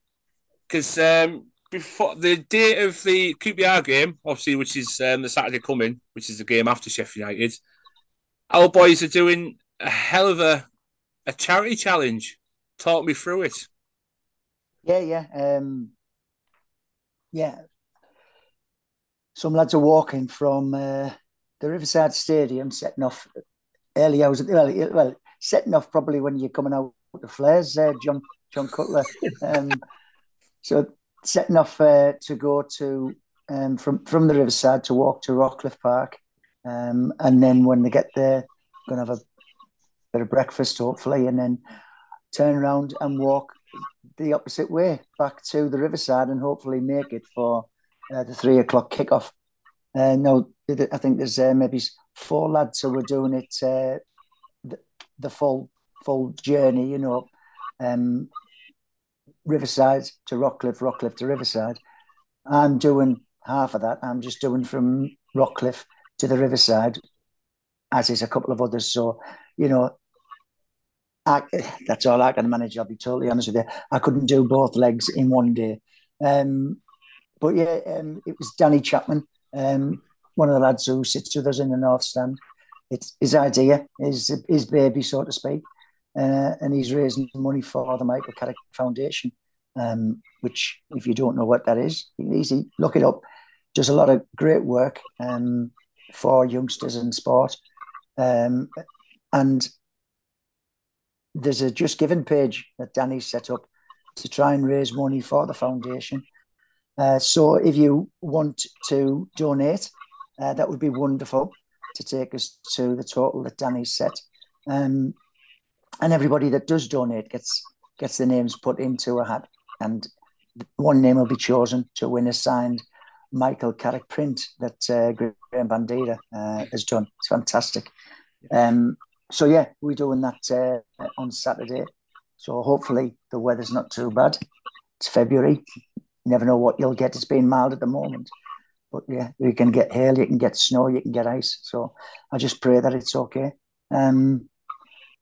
because um, before the date of the QPR game, obviously, which is um, the Saturday coming, which is the game after Sheffield United, our boys are doing a hell of a a charity challenge. Talk me through it. Yeah, yeah, um, yeah. Some lads are walking from uh, the Riverside Stadium, setting off early hours. Well, well, setting off probably when you're coming out the flares. Uh, John John Cutler. Um, so setting off uh, to go to um, from from the riverside to walk to Rockcliffe Park, um, and then when they get there, to have a bit of breakfast hopefully, and then turn around and walk the opposite way back to the riverside, and hopefully make it for uh, the three o'clock kickoff. Uh, no, I think there's uh, maybe four lads who were doing it uh, the, the full full journey, you know, um, Riverside to Rockcliffe, Rockcliffe to Riverside. I'm doing half of that. I'm just doing from Rockcliffe to the Riverside, as is a couple of others. So, you know, I, that's all I can manage. I'll be totally honest with you. I couldn't do both legs in one day. Um, but yeah, um, it was Danny Chapman, um, one of the lads who sits with us in the North Stand. It's his idea, his his baby, so to speak uh, and he's raising money for the Michael Carrick Foundation, um, which, if you don't know what that is, easy look it up. Does a lot of great work um, for youngsters in sport, um, and there's a JustGiving page that Danny set up to try and raise money for the foundation. Uh, so, if you want to donate, uh, that would be wonderful to take us to the total that Danny's set. Um, and everybody that does donate gets gets the names put into a hat, and one name will be chosen to win a signed Michael Carrick print that uh, Graham Bandita uh, has done. It's fantastic. Um, so yeah, we're doing that uh, on Saturday. So hopefully the weather's not too bad. It's February. You never know what you'll get. It's been mild at the moment, but yeah, you can get hail, you can get snow, you can get ice. So I just pray that it's okay. Um,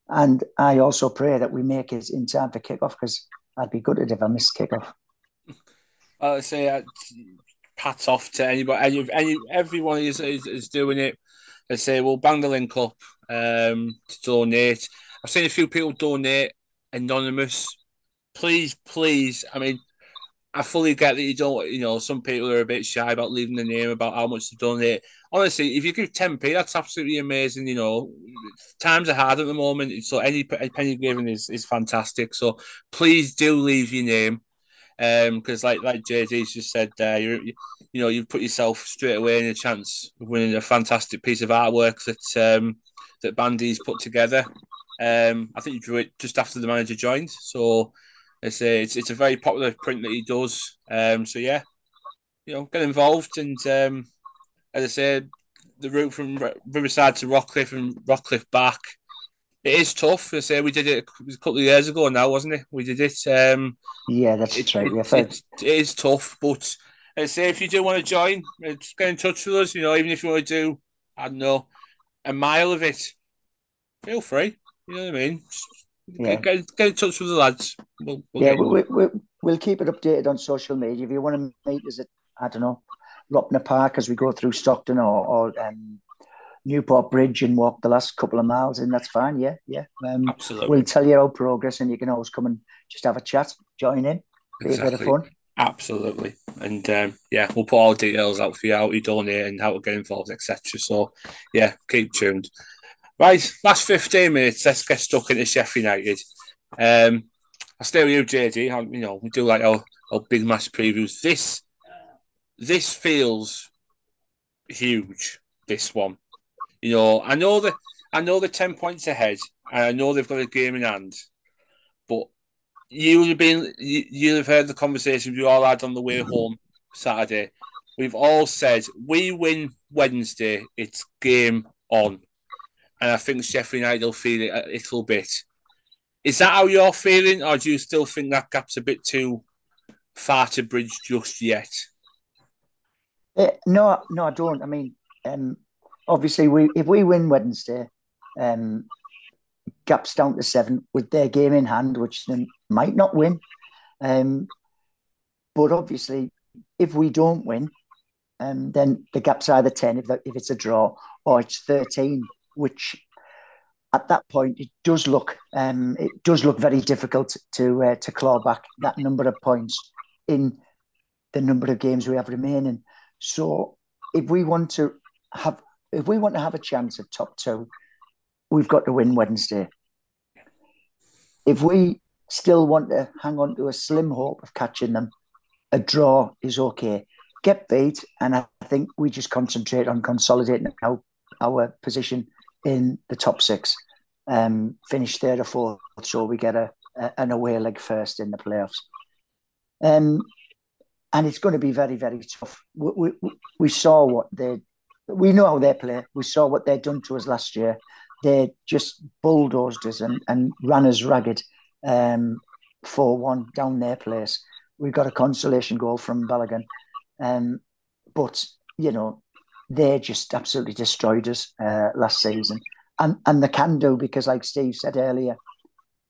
and I also pray that we make it in time for kickoff because I'd be gutted if I missed kickoff. I say uh, pat off to anybody, any, any everyone is, is, is doing it. I say we'll bang the link up um, to donate. I've seen a few people donate anonymous. Please, please. I mean, I fully get that you don't. You know, some people are a bit shy about leaving the name about how much to donate. Honestly, if you give ten p, that's absolutely amazing. You know, times are hard at the moment, so any penny given is is fantastic. So please do leave your name Um, because like like JD just said there, you you know you've put yourself straight away in a chance of winning a fantastic piece of artwork that um, that Bandy's put together. Um, I think you drew it just after the manager joined, so it's a it's, it's a very popular print that he does. Um, so yeah, you know, get involved and um, as I said, the route from Riverside to Rockcliffe and Rockcliffe back it is tough. I say we did it a couple of years ago now, wasn't it? We did it. Um, yeah, that's it, right. It, it, it is tough, but I say if you do want to join, just get in touch with us. You know, even if you want to do, I don't know, a mile of it, feel free. You know what I mean? Yeah. Get, get in touch with the lads. We'll, we'll yeah, we, we, we'll keep it updated on social media. If you want to meet us at, I don't know, Ropner Park as we go through Stockton or, or um, Newport Bridge and walk the last couple of miles, and that's fine. Yeah, yeah. Um, Absolutely. We'll tell you our progress, and you can always come and just have a chat, join in, be exactly. a bit of fun. Absolutely, and um, yeah, we'll put all the details out for you, how to donate and how to get involved, etc. So, yeah, keep tuned. Right, last fifteen minutes. Let's get stuck into Sheffield United. Um, I stay with you, JD. You know, we do like our, our big match previews. This, this feels huge. This one, you know, I know that I know they're ten points ahead, and I know they've got a game in hand. But you would have been you, you have heard the conversation we all had on the way home Saturday. We've all said we win Wednesday, it's game on. And I think Sheffield United will feel it a little bit. Is that how you're feeling, or do you still think that gap's a bit too far to bridge just yet? Uh, no, no, I don't. I mean, um, obviously, we if we win Wednesday, um, gaps down to seven with their game in hand, which they might not win. Um, but obviously, if we don't win, um, then the gap's either ten if, if it's a draw or it's thirteen, which at that point it does look um, it does look very difficult to uh, to claw back that number of points in the number of games we have remaining. So if we want to have if we want to have a chance at top two, we've got to win Wednesday. If we still want to hang on to a slim hope of catching them, a draw is okay. Get beat, and I think we just concentrate on consolidating our, our position in the top six. Um, finish third or fourth, so we get a, a an away leg first in the playoffs. Um, and it's going to be very, very tough. We, we, we saw what they we know how they play. We saw what they'd done to us last year. They just bulldozed us and, and ran us ragged um, 4 1 down their place. We got a consolation goal from Balogun. Um, but, you know, they just absolutely destroyed us uh, last season. And, and they can do because, like Steve said earlier,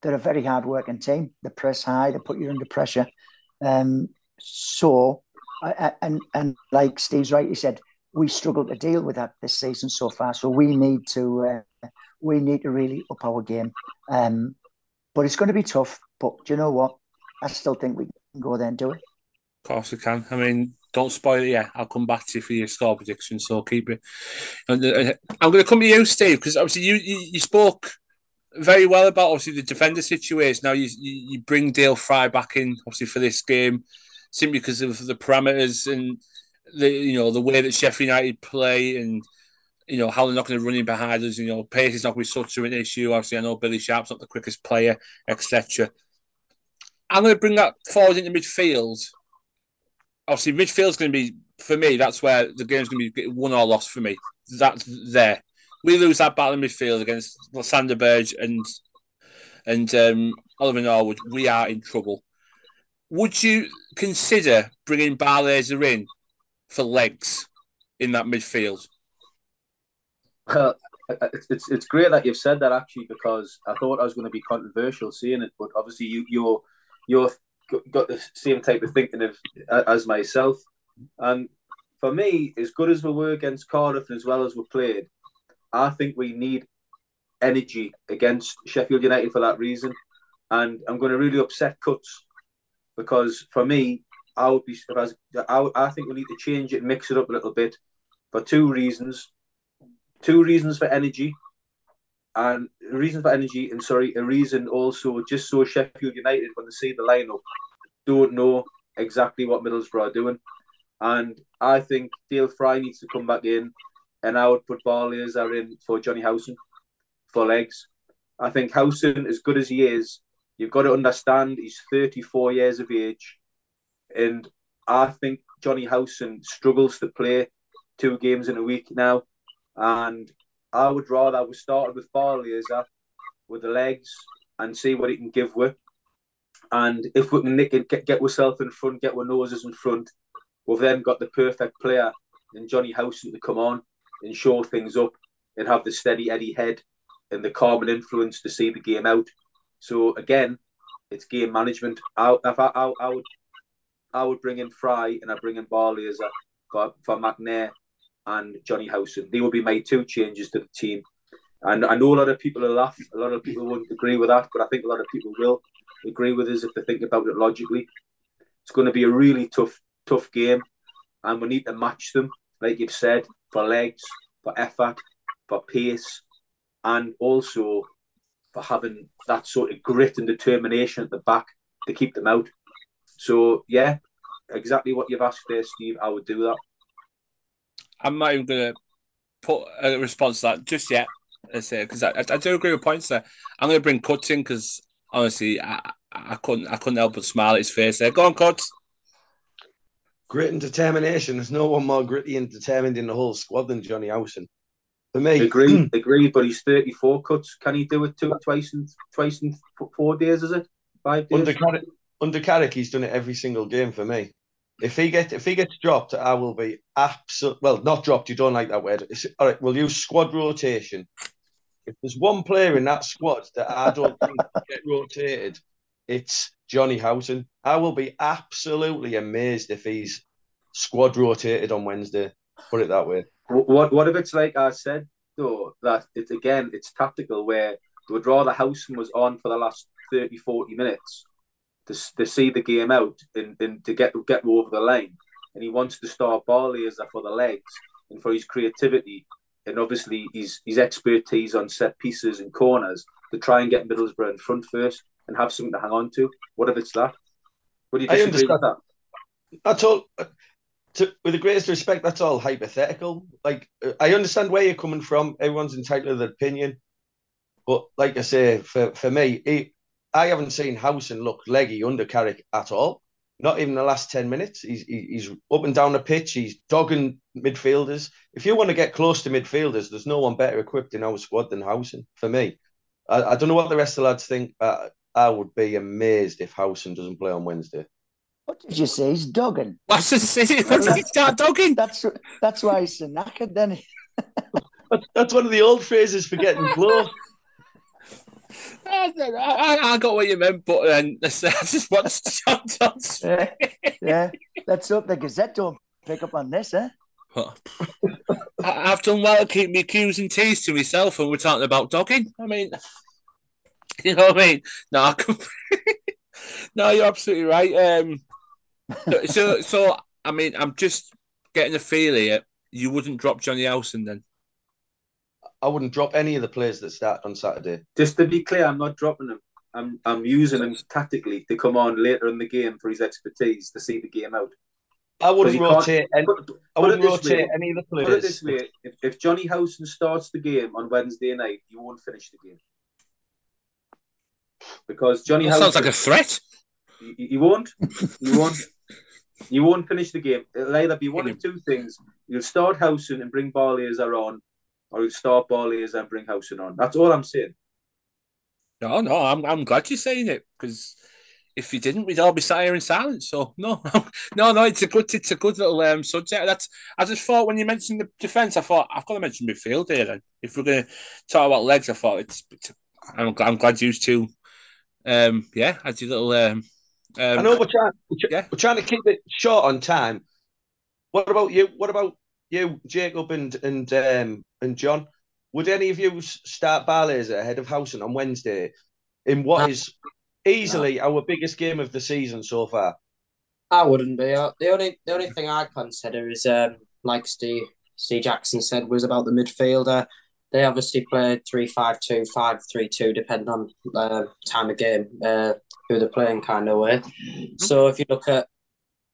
they're a very hard working team. They press high, they put you under pressure. Um, so, and, and like Steve's right, he said, we struggled to deal with that this season so far. So we need to uh, we need to really up our game. Um, but it's going to be tough. But do you know what? I still think we can go there and do it. Of course we can. I mean, don't spoil it yet. I'll come back to you for your score prediction. So keep it. And uh, I'm going to come to you, Steve, because obviously you, you, you spoke very well about obviously the defender situation. Now you you bring Dael Fry back in obviously for this game simply because of the parameters and the you know the way that Sheffield United play and you know how they're not going to run in behind us. You know, pace is not going to be such an issue. Obviously, I know Billy Sharp's not the quickest player, etc. I'm going to bring that forward into midfield. Obviously, midfield's going to be for me. That's where the game's going to be won or lost for me. That's there. We lose that battle in midfield against Sander and and um, Oliver Norwood. We are in trouble. Would you consider bringing Barlaser in for legs in that midfield? Well, it's it's great that you've said that actually because I thought I was going to be controversial saying it, but obviously you you're you've got the same type of thinking of as myself. And for me, as good as we were against Cardiff and as well as we played, I think we need energy against Sheffield United for that reason. And I'm going to really upset cuts because for me, I would be. I, was, I, I think we need to change it, mix it up a little bit, for two reasons. Two reasons for energy, and a reason for energy, and sorry, a reason also just so Sheffield United when they see the lineup don't know exactly what Middlesbrough are doing. And I think Dael Fry needs to come back in, and I would put are in for Johnny Howson for legs. I think Howson, as good as he is, you've got to understand he's 34 years of age. And I think Johnny Howson struggles to play two games in a week now. And I would rather we started with Barlaser uh, with the legs and see what he can give with. And if we can nick get, get ourselves in front, get our noses in front, we've then got the perfect player in Johnny Howson to come on and show things up and have the steady Eddie head and the calming influence to see the game out. So again, it's game management. I, if I, I, I would I would bring in Fry and I bring in Barlaser a, uh, for, for McNair and Johnny Howson. They would be my two changes to the team. And I know a lot of people will laugh, a lot of people wouldn't agree with that, but I think a lot of people will agree with us if they think about it logically. It's going to be a really tough, tough game, and we need to match them, like you've said, for legs, for effort, for pace, and also for having that sort of grit and determination at the back to keep them out. So yeah, exactly what you've asked there, Steve. I would do that. I'm not even going to put a response to that just yet. Let's see, because I, I, do agree with points there. I'm going to bring Cuts in because honestly, I, I couldn't I couldn't help but smile at his face there. Go on, Cuts. Grit and determination. There's no one more gritty and determined in the whole squad than Johnny Howson. For me, agree, agree. But he's 34 cuts. Can he do it two, twice in twice in four days? Is it five days? Under Carrick, under Carrick, he's done it every single game for me. If he gets if he gets dropped, I will be absolute. Well, not dropped. You don't like that word. It's, all right, we'll use squad rotation. If there's one player in that squad that I don't think get rotated, it's Johnny Howson. I will be absolutely amazed if he's squad rotated on Wednesday. Put it that way. What what if it's like I said though that it's again it's tactical where they would rather Howson was on for the last 30, 40 minutes to, to see the game out and, and to get get over the line. And he wants to start Barlaser for the legs and for his creativity and obviously his his expertise on set pieces and corners to try and get Middlesbrough in front first and have something to hang on to. What if it's that? What do you disagree with that? That's all. Uh, to, with the greatest respect, that's all hypothetical. Like uh, I understand where you're coming from. Everyone's entitled to their opinion, but like I say, for for me, he, I haven't seen Howson look leggy under Carrick at all. Not even the last 10 minutes. He's, he's up and down the pitch. He's dogging midfielders. If you want to get close to midfielders, there's no one better equipped in our squad than Howson, for me. I, I don't know what the rest of the lads think. Uh, I would be amazed if Howson doesn't play on Wednesday. What did you say? He's dogging. What's he say? What's he start dogging? That's that's why he's so knackered then. that's one of the old phrases for getting close. I, I, got what you meant, but then I just watched John Johnson. Yeah, yeah, let's hope the Gazette don't pick up on this, eh? I, have done well to keep my Q's and T's to myself, when we're talking about dogging. I mean, you know what I mean? No, no, you're absolutely right. Um, so, so I mean, I'm just getting a feel here. You wouldn't drop Johnny Howson then? I wouldn't drop any of the players that start on Saturday. Just to be clear, I'm not dropping them. I'm I'm using him tactically to come on later in the game for his expertise to see the game out. I wouldn't rotate. Any, put, I wouldn't rotate way, any of the players. Put it this way: if, if Johnny Howson starts the game on Wednesday night, you won't finish the game because Johnny that Howson sounds like a threat. You, won't. You won't. you won't finish the game. It'll either be one of two things: you'll start Howson and bring Barlaser on, or you'll start Barlaser and bring Howson on. That's all I'm saying. No, no, I'm I'm glad you're saying it because if you didn't, we'd all be sat here in silence. So no, no, no, it's a good, it's a good little um, subject. That's I just thought when you mentioned the defence, I thought I've got to mention midfield here. Then if we're going to talk about legs, I thought it's. it's I'm, I'm glad you two, um, yeah, as your little um, Um, I know we're trying, we're, yeah. we're trying to keep it short on time. What about you? What about you, Jacob and and um, and John? Would any of you start Barlaser ahead of Howson on Wednesday in what no. is easily no. our biggest game of the season so far? I wouldn't be. Uh, the only the only thing I consider is um, like Steve Steve Jackson said was about the midfielder. They obviously played 3-5-2, 5-3-2, depending on uh, time of game, uh, who they're playing kind of way. So if you look at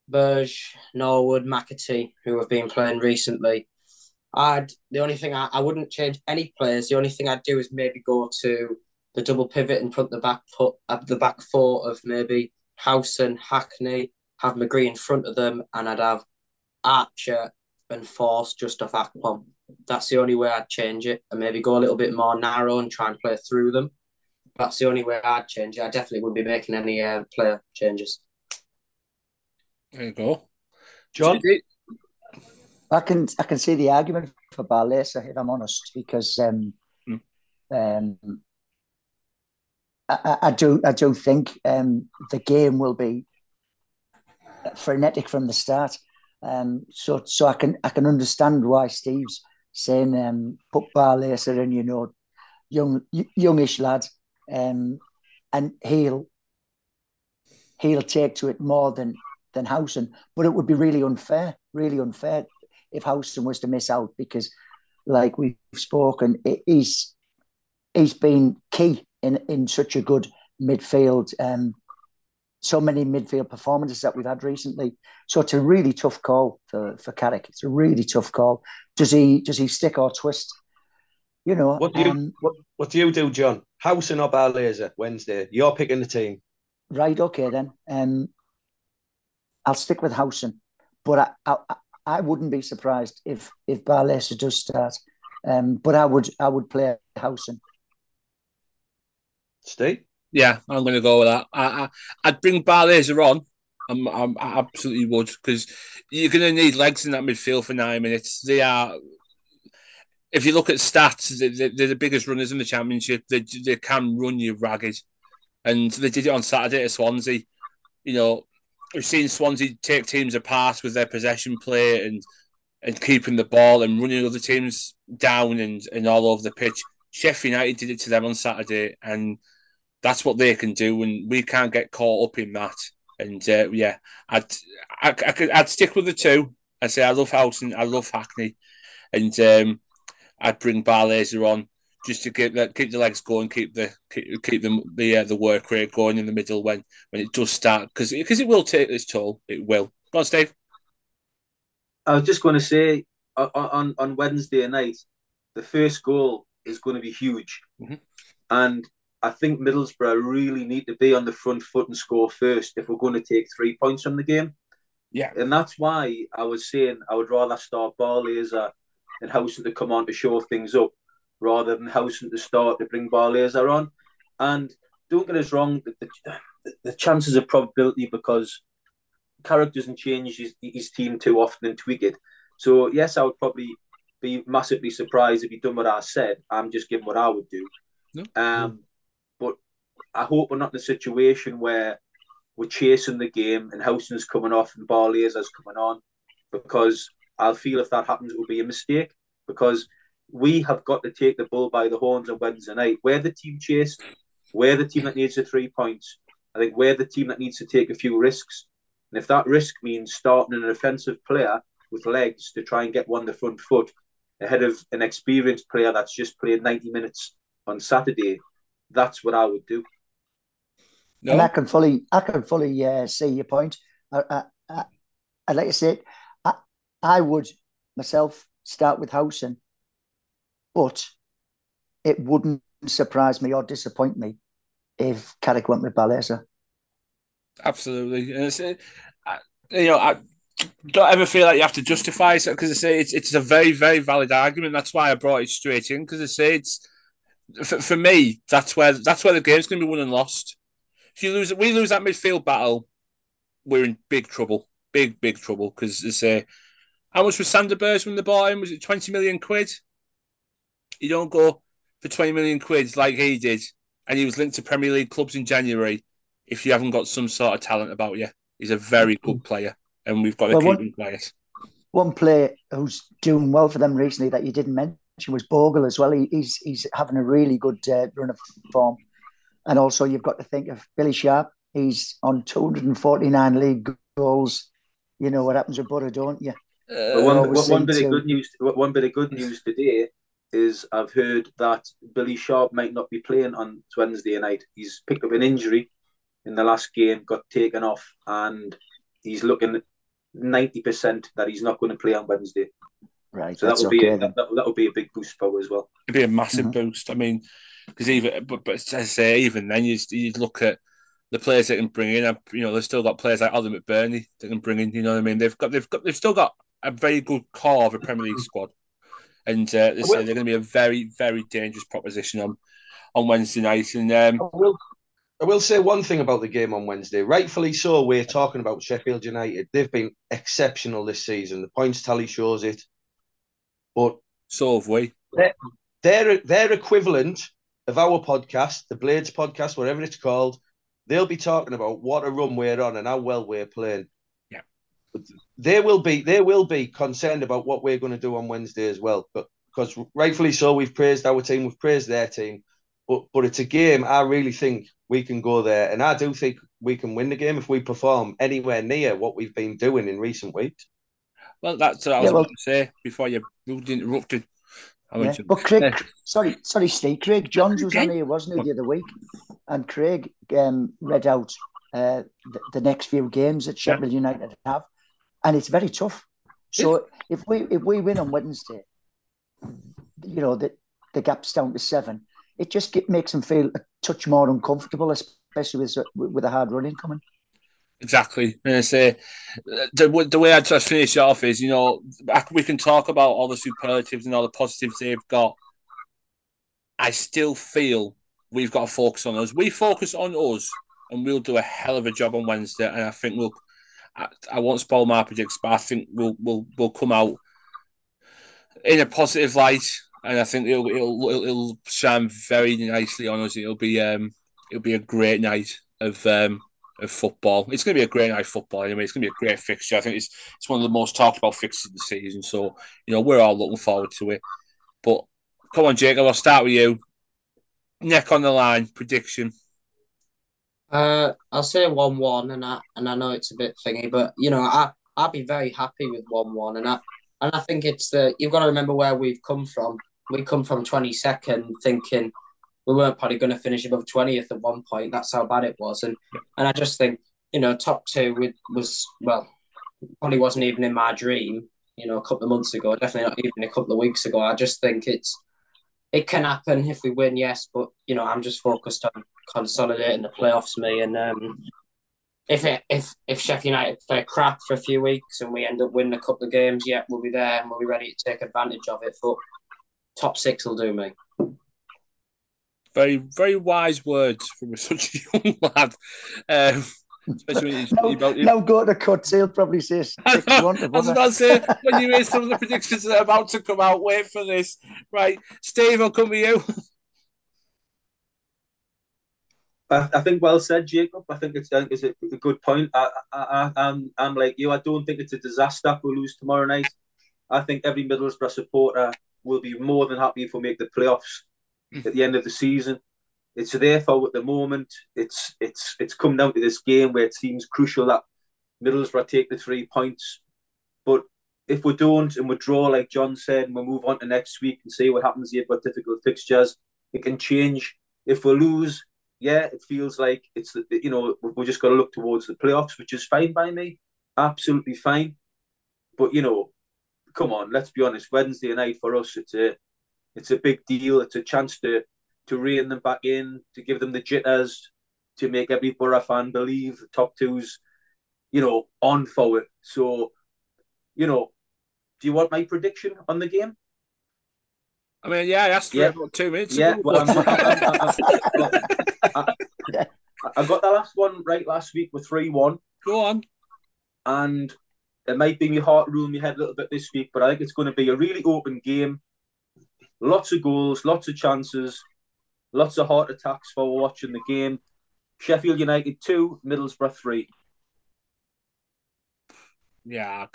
Berge, Norwood, McAtee, who have been playing recently, I'd the only thing I, I wouldn't change any players. The only thing I'd do is maybe go to the double pivot and put the back put uh, the back four of maybe Howson, Hackney, have McGree in front of them, and I'd have Archer and Forss just off Akpom. That's the only way I'd change it, and maybe go a little bit more narrow and try and play through them. That's the only way I'd change it. I definitely wouldn't be making any uh, player changes. There you go, John. I can I can see the argument for Barlaser if I'm honest, because um, mm. um, I, I, do I do think um, the game will be frenetic from the start. Um, so so I can I can understand why Steve's saying um, put Barlaser in, you know, young youngish lad, um, and he'll he'll take to it more than than Howson. But it would be really unfair, really unfair if Howson was to miss out because, like we've spoken, he's he's been key in in such a good midfield. Um, so many midfield performances that we've had recently. So it's a really tough call for for Carrick. It's a really tough call. Does he does he stick or twist? You know. What do you um, what, what do you do, John? Howson or Barlaser Wednesday? You're picking the team. Right. Okay then. Um, I'll stick with Howson, but I, I I wouldn't be surprised if if Barlaser does start. Um, but I would I would play Howson. Steve. Yeah, I'm going to go with that. I, I would bring Barlaser on. I'm, I'm, I absolutely would because you're going to need legs in that midfield for nine minutes. They are. If you look at stats, they're, they're the biggest runners in the championship. They they can run you ragged, and they did it on Saturday at Swansea. You know, we've seen Swansea take teams apart with their possession play and and keeping the ball and running other teams down and, and all over the pitch. Sheffield United did it to them on Saturday, and that's what they can do, and we can't get caught up in that. And uh, yeah, I'd I, I could I'd stick with the two. I say I love Howson, I love Hackney, and um, I'd bring Barlaser on just to keep that keep the legs going, keep the keep, keep the the uh, the work rate going in the middle when when it does start because because it will take its toll. It will. Go on, Steve. I was just going to say on on Wednesday night, the first goal is going to be huge, mm-hmm. and I think Middlesbrough really need to be on the front foot and score first if we're going to take three points from the game. Yeah. And that's why I was saying I would rather start Barlaser and Howson to come on to show things up rather than Howson to start to bring Barlaser on. And don't get us wrong, the, the, the chances of probability because Carrick doesn't change his, his team too often and tweak it. So, yes, I would probably be massively surprised if he'd done what I said. I'm just giving what I would do. No. Um, but I hope we're not in a situation where we're chasing the game and Howson's coming off and Barlaser's coming on because I'll feel if that happens, it will be a mistake because we have got to take the bull by the horns on Wednesday night. We're the team chased, we're the team that needs the three points. I think we're the team that needs to take a few risks. And if that risk means starting an offensive player with legs to try and get one the front foot ahead of an experienced player that's just played 90 minutes on Saturday, that's what I would do. No. And I can fully, I can fully uh, see your point. I, I, I, like to say, I, I would myself start with Howson, but it wouldn't surprise me or disappoint me if Carrick went with Barlaser. Absolutely, it's, uh, you know, I don't ever feel like you have to justify it because I say it's it's a very very valid argument. That's why I brought it straight in because I say it's for, for me that's where that's where the game's going to be won and lost. If you lose, we lose that midfield battle, we're in big trouble, big big trouble. Because they say, how much was Sander Berge when they bought him? Was it twenty million quid? You don't go for twenty million quid like he did, and he was linked to Premier League clubs in January, if you haven't got some sort of talent about you. He's a very good player, and we've got to well, keep him quiet. One player who's doing well for them recently that you didn't mention was Bogle as well. He, he's he's having a really good uh, run of form, and also you've got to think of Billy Sharp. He's on 249 league goals. You know what happens with butter, don't you? Uh, one, one bit of good news. One bit of good news today is I've heard that Billy Sharp might not be playing on Wednesday night. He's picked up an injury in the last game, got taken off, and he's looking ninety percent that he's not going to play on Wednesday. Right. So that will okay, be a, that, that will be a big boost for as well. It'd be a massive mm-hmm. boost. I mean, because even but, but as I say, even then you you look at the players they can bring in. You know, they've still got players like Adam McBurnie they can bring in. You know what I mean? They've got they've got they've still got a very good core of a Premier League squad, and uh, they say they're going to be a very very dangerous proposition on on Wednesday night. And um, I will I will say one thing about the game on Wednesday. Rightfully so, we're talking about Sheffield United. They've been exceptional this season. The points tally shows it. But so have we. Their, their equivalent of our podcast, the Blades podcast, whatever it's called, they'll be talking about what a run we're on and how well we're playing. Yeah. They will be they will be concerned about what we're going to do on Wednesday as well. But because rightfully so, we've praised our team, we've praised their team. But but it's a game I really think we can go there. And I do think we can win the game if we perform anywhere near what we've been doing in recent weeks. Well, that's what I was yeah, well, about to say before you interrupted. Yeah. But Craig, sorry, sorry, Steve. Craig Johns was on here, wasn't he, the other week? And Craig um, read out uh, the, the, next few games that Sheffield yeah. United have, and it's very tough. So if we if we win on Wednesday, you know the the gap's down to seven. It just get, makes them feel a touch more uncomfortable, especially with with a hard running coming. Exactly. And I say uh, the, the way I just finish off is, you know, we can talk about all the superlatives and all the positives they've got. I still feel we've got to focus on us. We focus on us, and we'll do a hell of a job on Wednesday. And I think we'll. I, I won't spoil my predictions, but I think we'll we'll we'll come out in a positive light, and I think it'll it'll it'll shine very nicely on us. It'll be um it'll be a great night of um of football. It's going to be a great night of football anyway. It's going to be a great fixture. I think it's it's one of the most talked about fixtures of the season. So you know we're all looking forward to it. But come on, Jacob, I'll start with you. Neck on the line prediction. Uh, I'll say one-one, and I and I know it's a bit thingy, but you know I I'd be very happy with one-one, and I and I think it's the you've got to remember where we've come from. We come from twenty second, thinking we weren't probably going to finish above 20th at one point. That's how bad it was. And and I just think, you know, top two was, well, probably wasn't even in my dream, you know, a couple of months ago, definitely not even a couple of weeks ago. I just think it's, it can happen if we win, yes, but, you know, I'm just focused on consolidating the playoffs, me. And um, if it, if if Sheffield United play crap for a few weeks and we end up winning a couple of games, yeah, we'll be there and we'll be ready to take advantage of it. But top six will do me. Very, very wise words from such a young lad. Um, especially when now, now go to cut, he'll probably say six I was about to say, when you hear some of the predictions that are about to come out, wait for this. Right, Steve, I'll come to you. I, think well said, Jacob. I think it's, I think it's a, a good point. I, I, I'm, I'm like you. I don't think it's a disaster if we lose tomorrow night. I think every Middlesbrough supporter will be more than happy if we make the playoffs at the end of the season. It's therefore at the moment it's it's it's come down to this game where it seems crucial that Middlesbrough take the three points. But if we don't and we draw like John said and we move on to next week and see what happens here got difficult fixtures, it can change. If we lose, yeah, it feels like it's you know we're just got to look towards the playoffs, which is fine by me, absolutely fine. But you know, come on, let's be honest. Wednesday night for us, it's a it's a big deal. It's a chance to to rein them back in, to give them the jitters, to make every Boro fan believe the top two's, you know, on forward. So, you know, do you want my prediction on the game? I mean, yeah, I asked for yeah. about two minutes. Yeah, well, I'm, I'm, I'm, I got the last one right last week with 3 1. Go on. And it might be my heart ruling my head a little bit this week, but I think it's going to be a really open game lots of goals, lots of chances, lots of heart attacks for watching the game. Sheffield United two, Middlesbrough three. Yeah,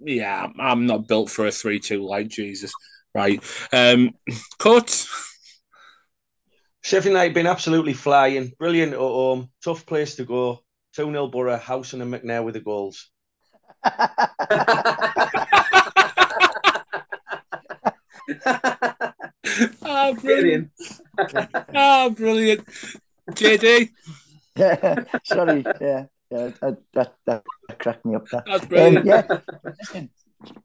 yeah, I'm not built for a three-two like Jesus. Right, um, cut. Sheffield United been absolutely flying, brilliant at home, tough place to go. Two 0 Boro, Howson and McNair with the goals. oh, brilliant! oh, brilliant, JD. Sorry, yeah, yeah, that, that, that cracked me up. That. That's brilliant. Um, yeah, listen,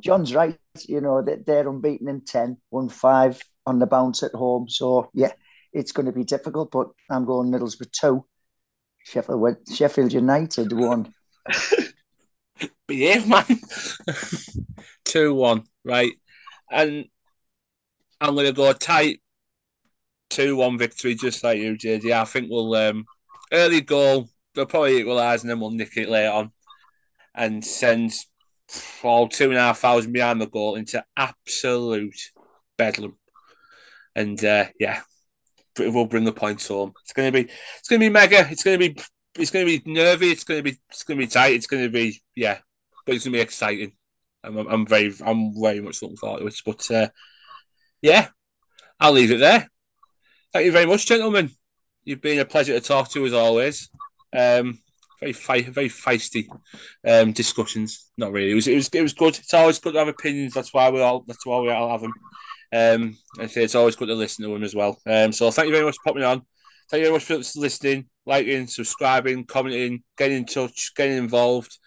John's right. You know that they're unbeaten in 10, won five on the bounce at home. So yeah, it's going to be difficult. But I'm going Middlesbrough two, Sheffield Sheffield United one. Behave, man. two one, right? And I'm going to go tight two one victory, just like you, did. Yeah, I think we'll um, early goal. They'll probably equalise and then we'll nick it later on and send all two and a half thousand behind the goal into absolute bedlam. And uh, yeah, we'll bring the points home. It's gonna be it's gonna be mega. It's gonna be it's gonna be nervy. It's gonna be it's gonna be tight. It's gonna be yeah, but it's gonna be exciting. I'm, I'm very I'm very much looking forward to it. But uh, yeah, I'll leave it there. Thank you very much, gentlemen. You've been a pleasure to talk to as always. Um, very fe- very feisty um, discussions. Not really. It was it was it was good. It's always good to have opinions. That's why we all that's why we all have them. Um, I say it's always good to listen to them as well. Um, so thank you very much for popping on. Thank you very much for listening, liking, subscribing, commenting, getting in touch, getting involved.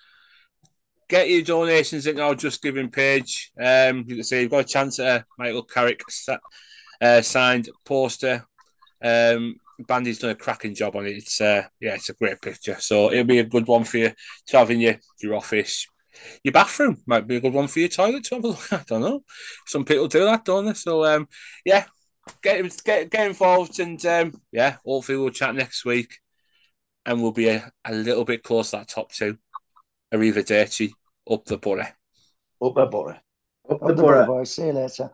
Get your donations in our JustGiving page. Um, you can see you've got a chance at a Michael Carrick uh, signed poster. Um, Bandy's done a cracking job on it. It's uh, yeah, it's a great picture. So it'll be a good one for you to have in your your office. Your bathroom might be a good one for your toilet to have a look. I don't know. Some people do that, don't they? So um, yeah, get get get involved and um, yeah, hopefully we'll chat next week, and we'll be a, a little bit close to that top two. Arrivederci, up the Boro. Up the Boro. Up Up the the Boro. boys. See you later.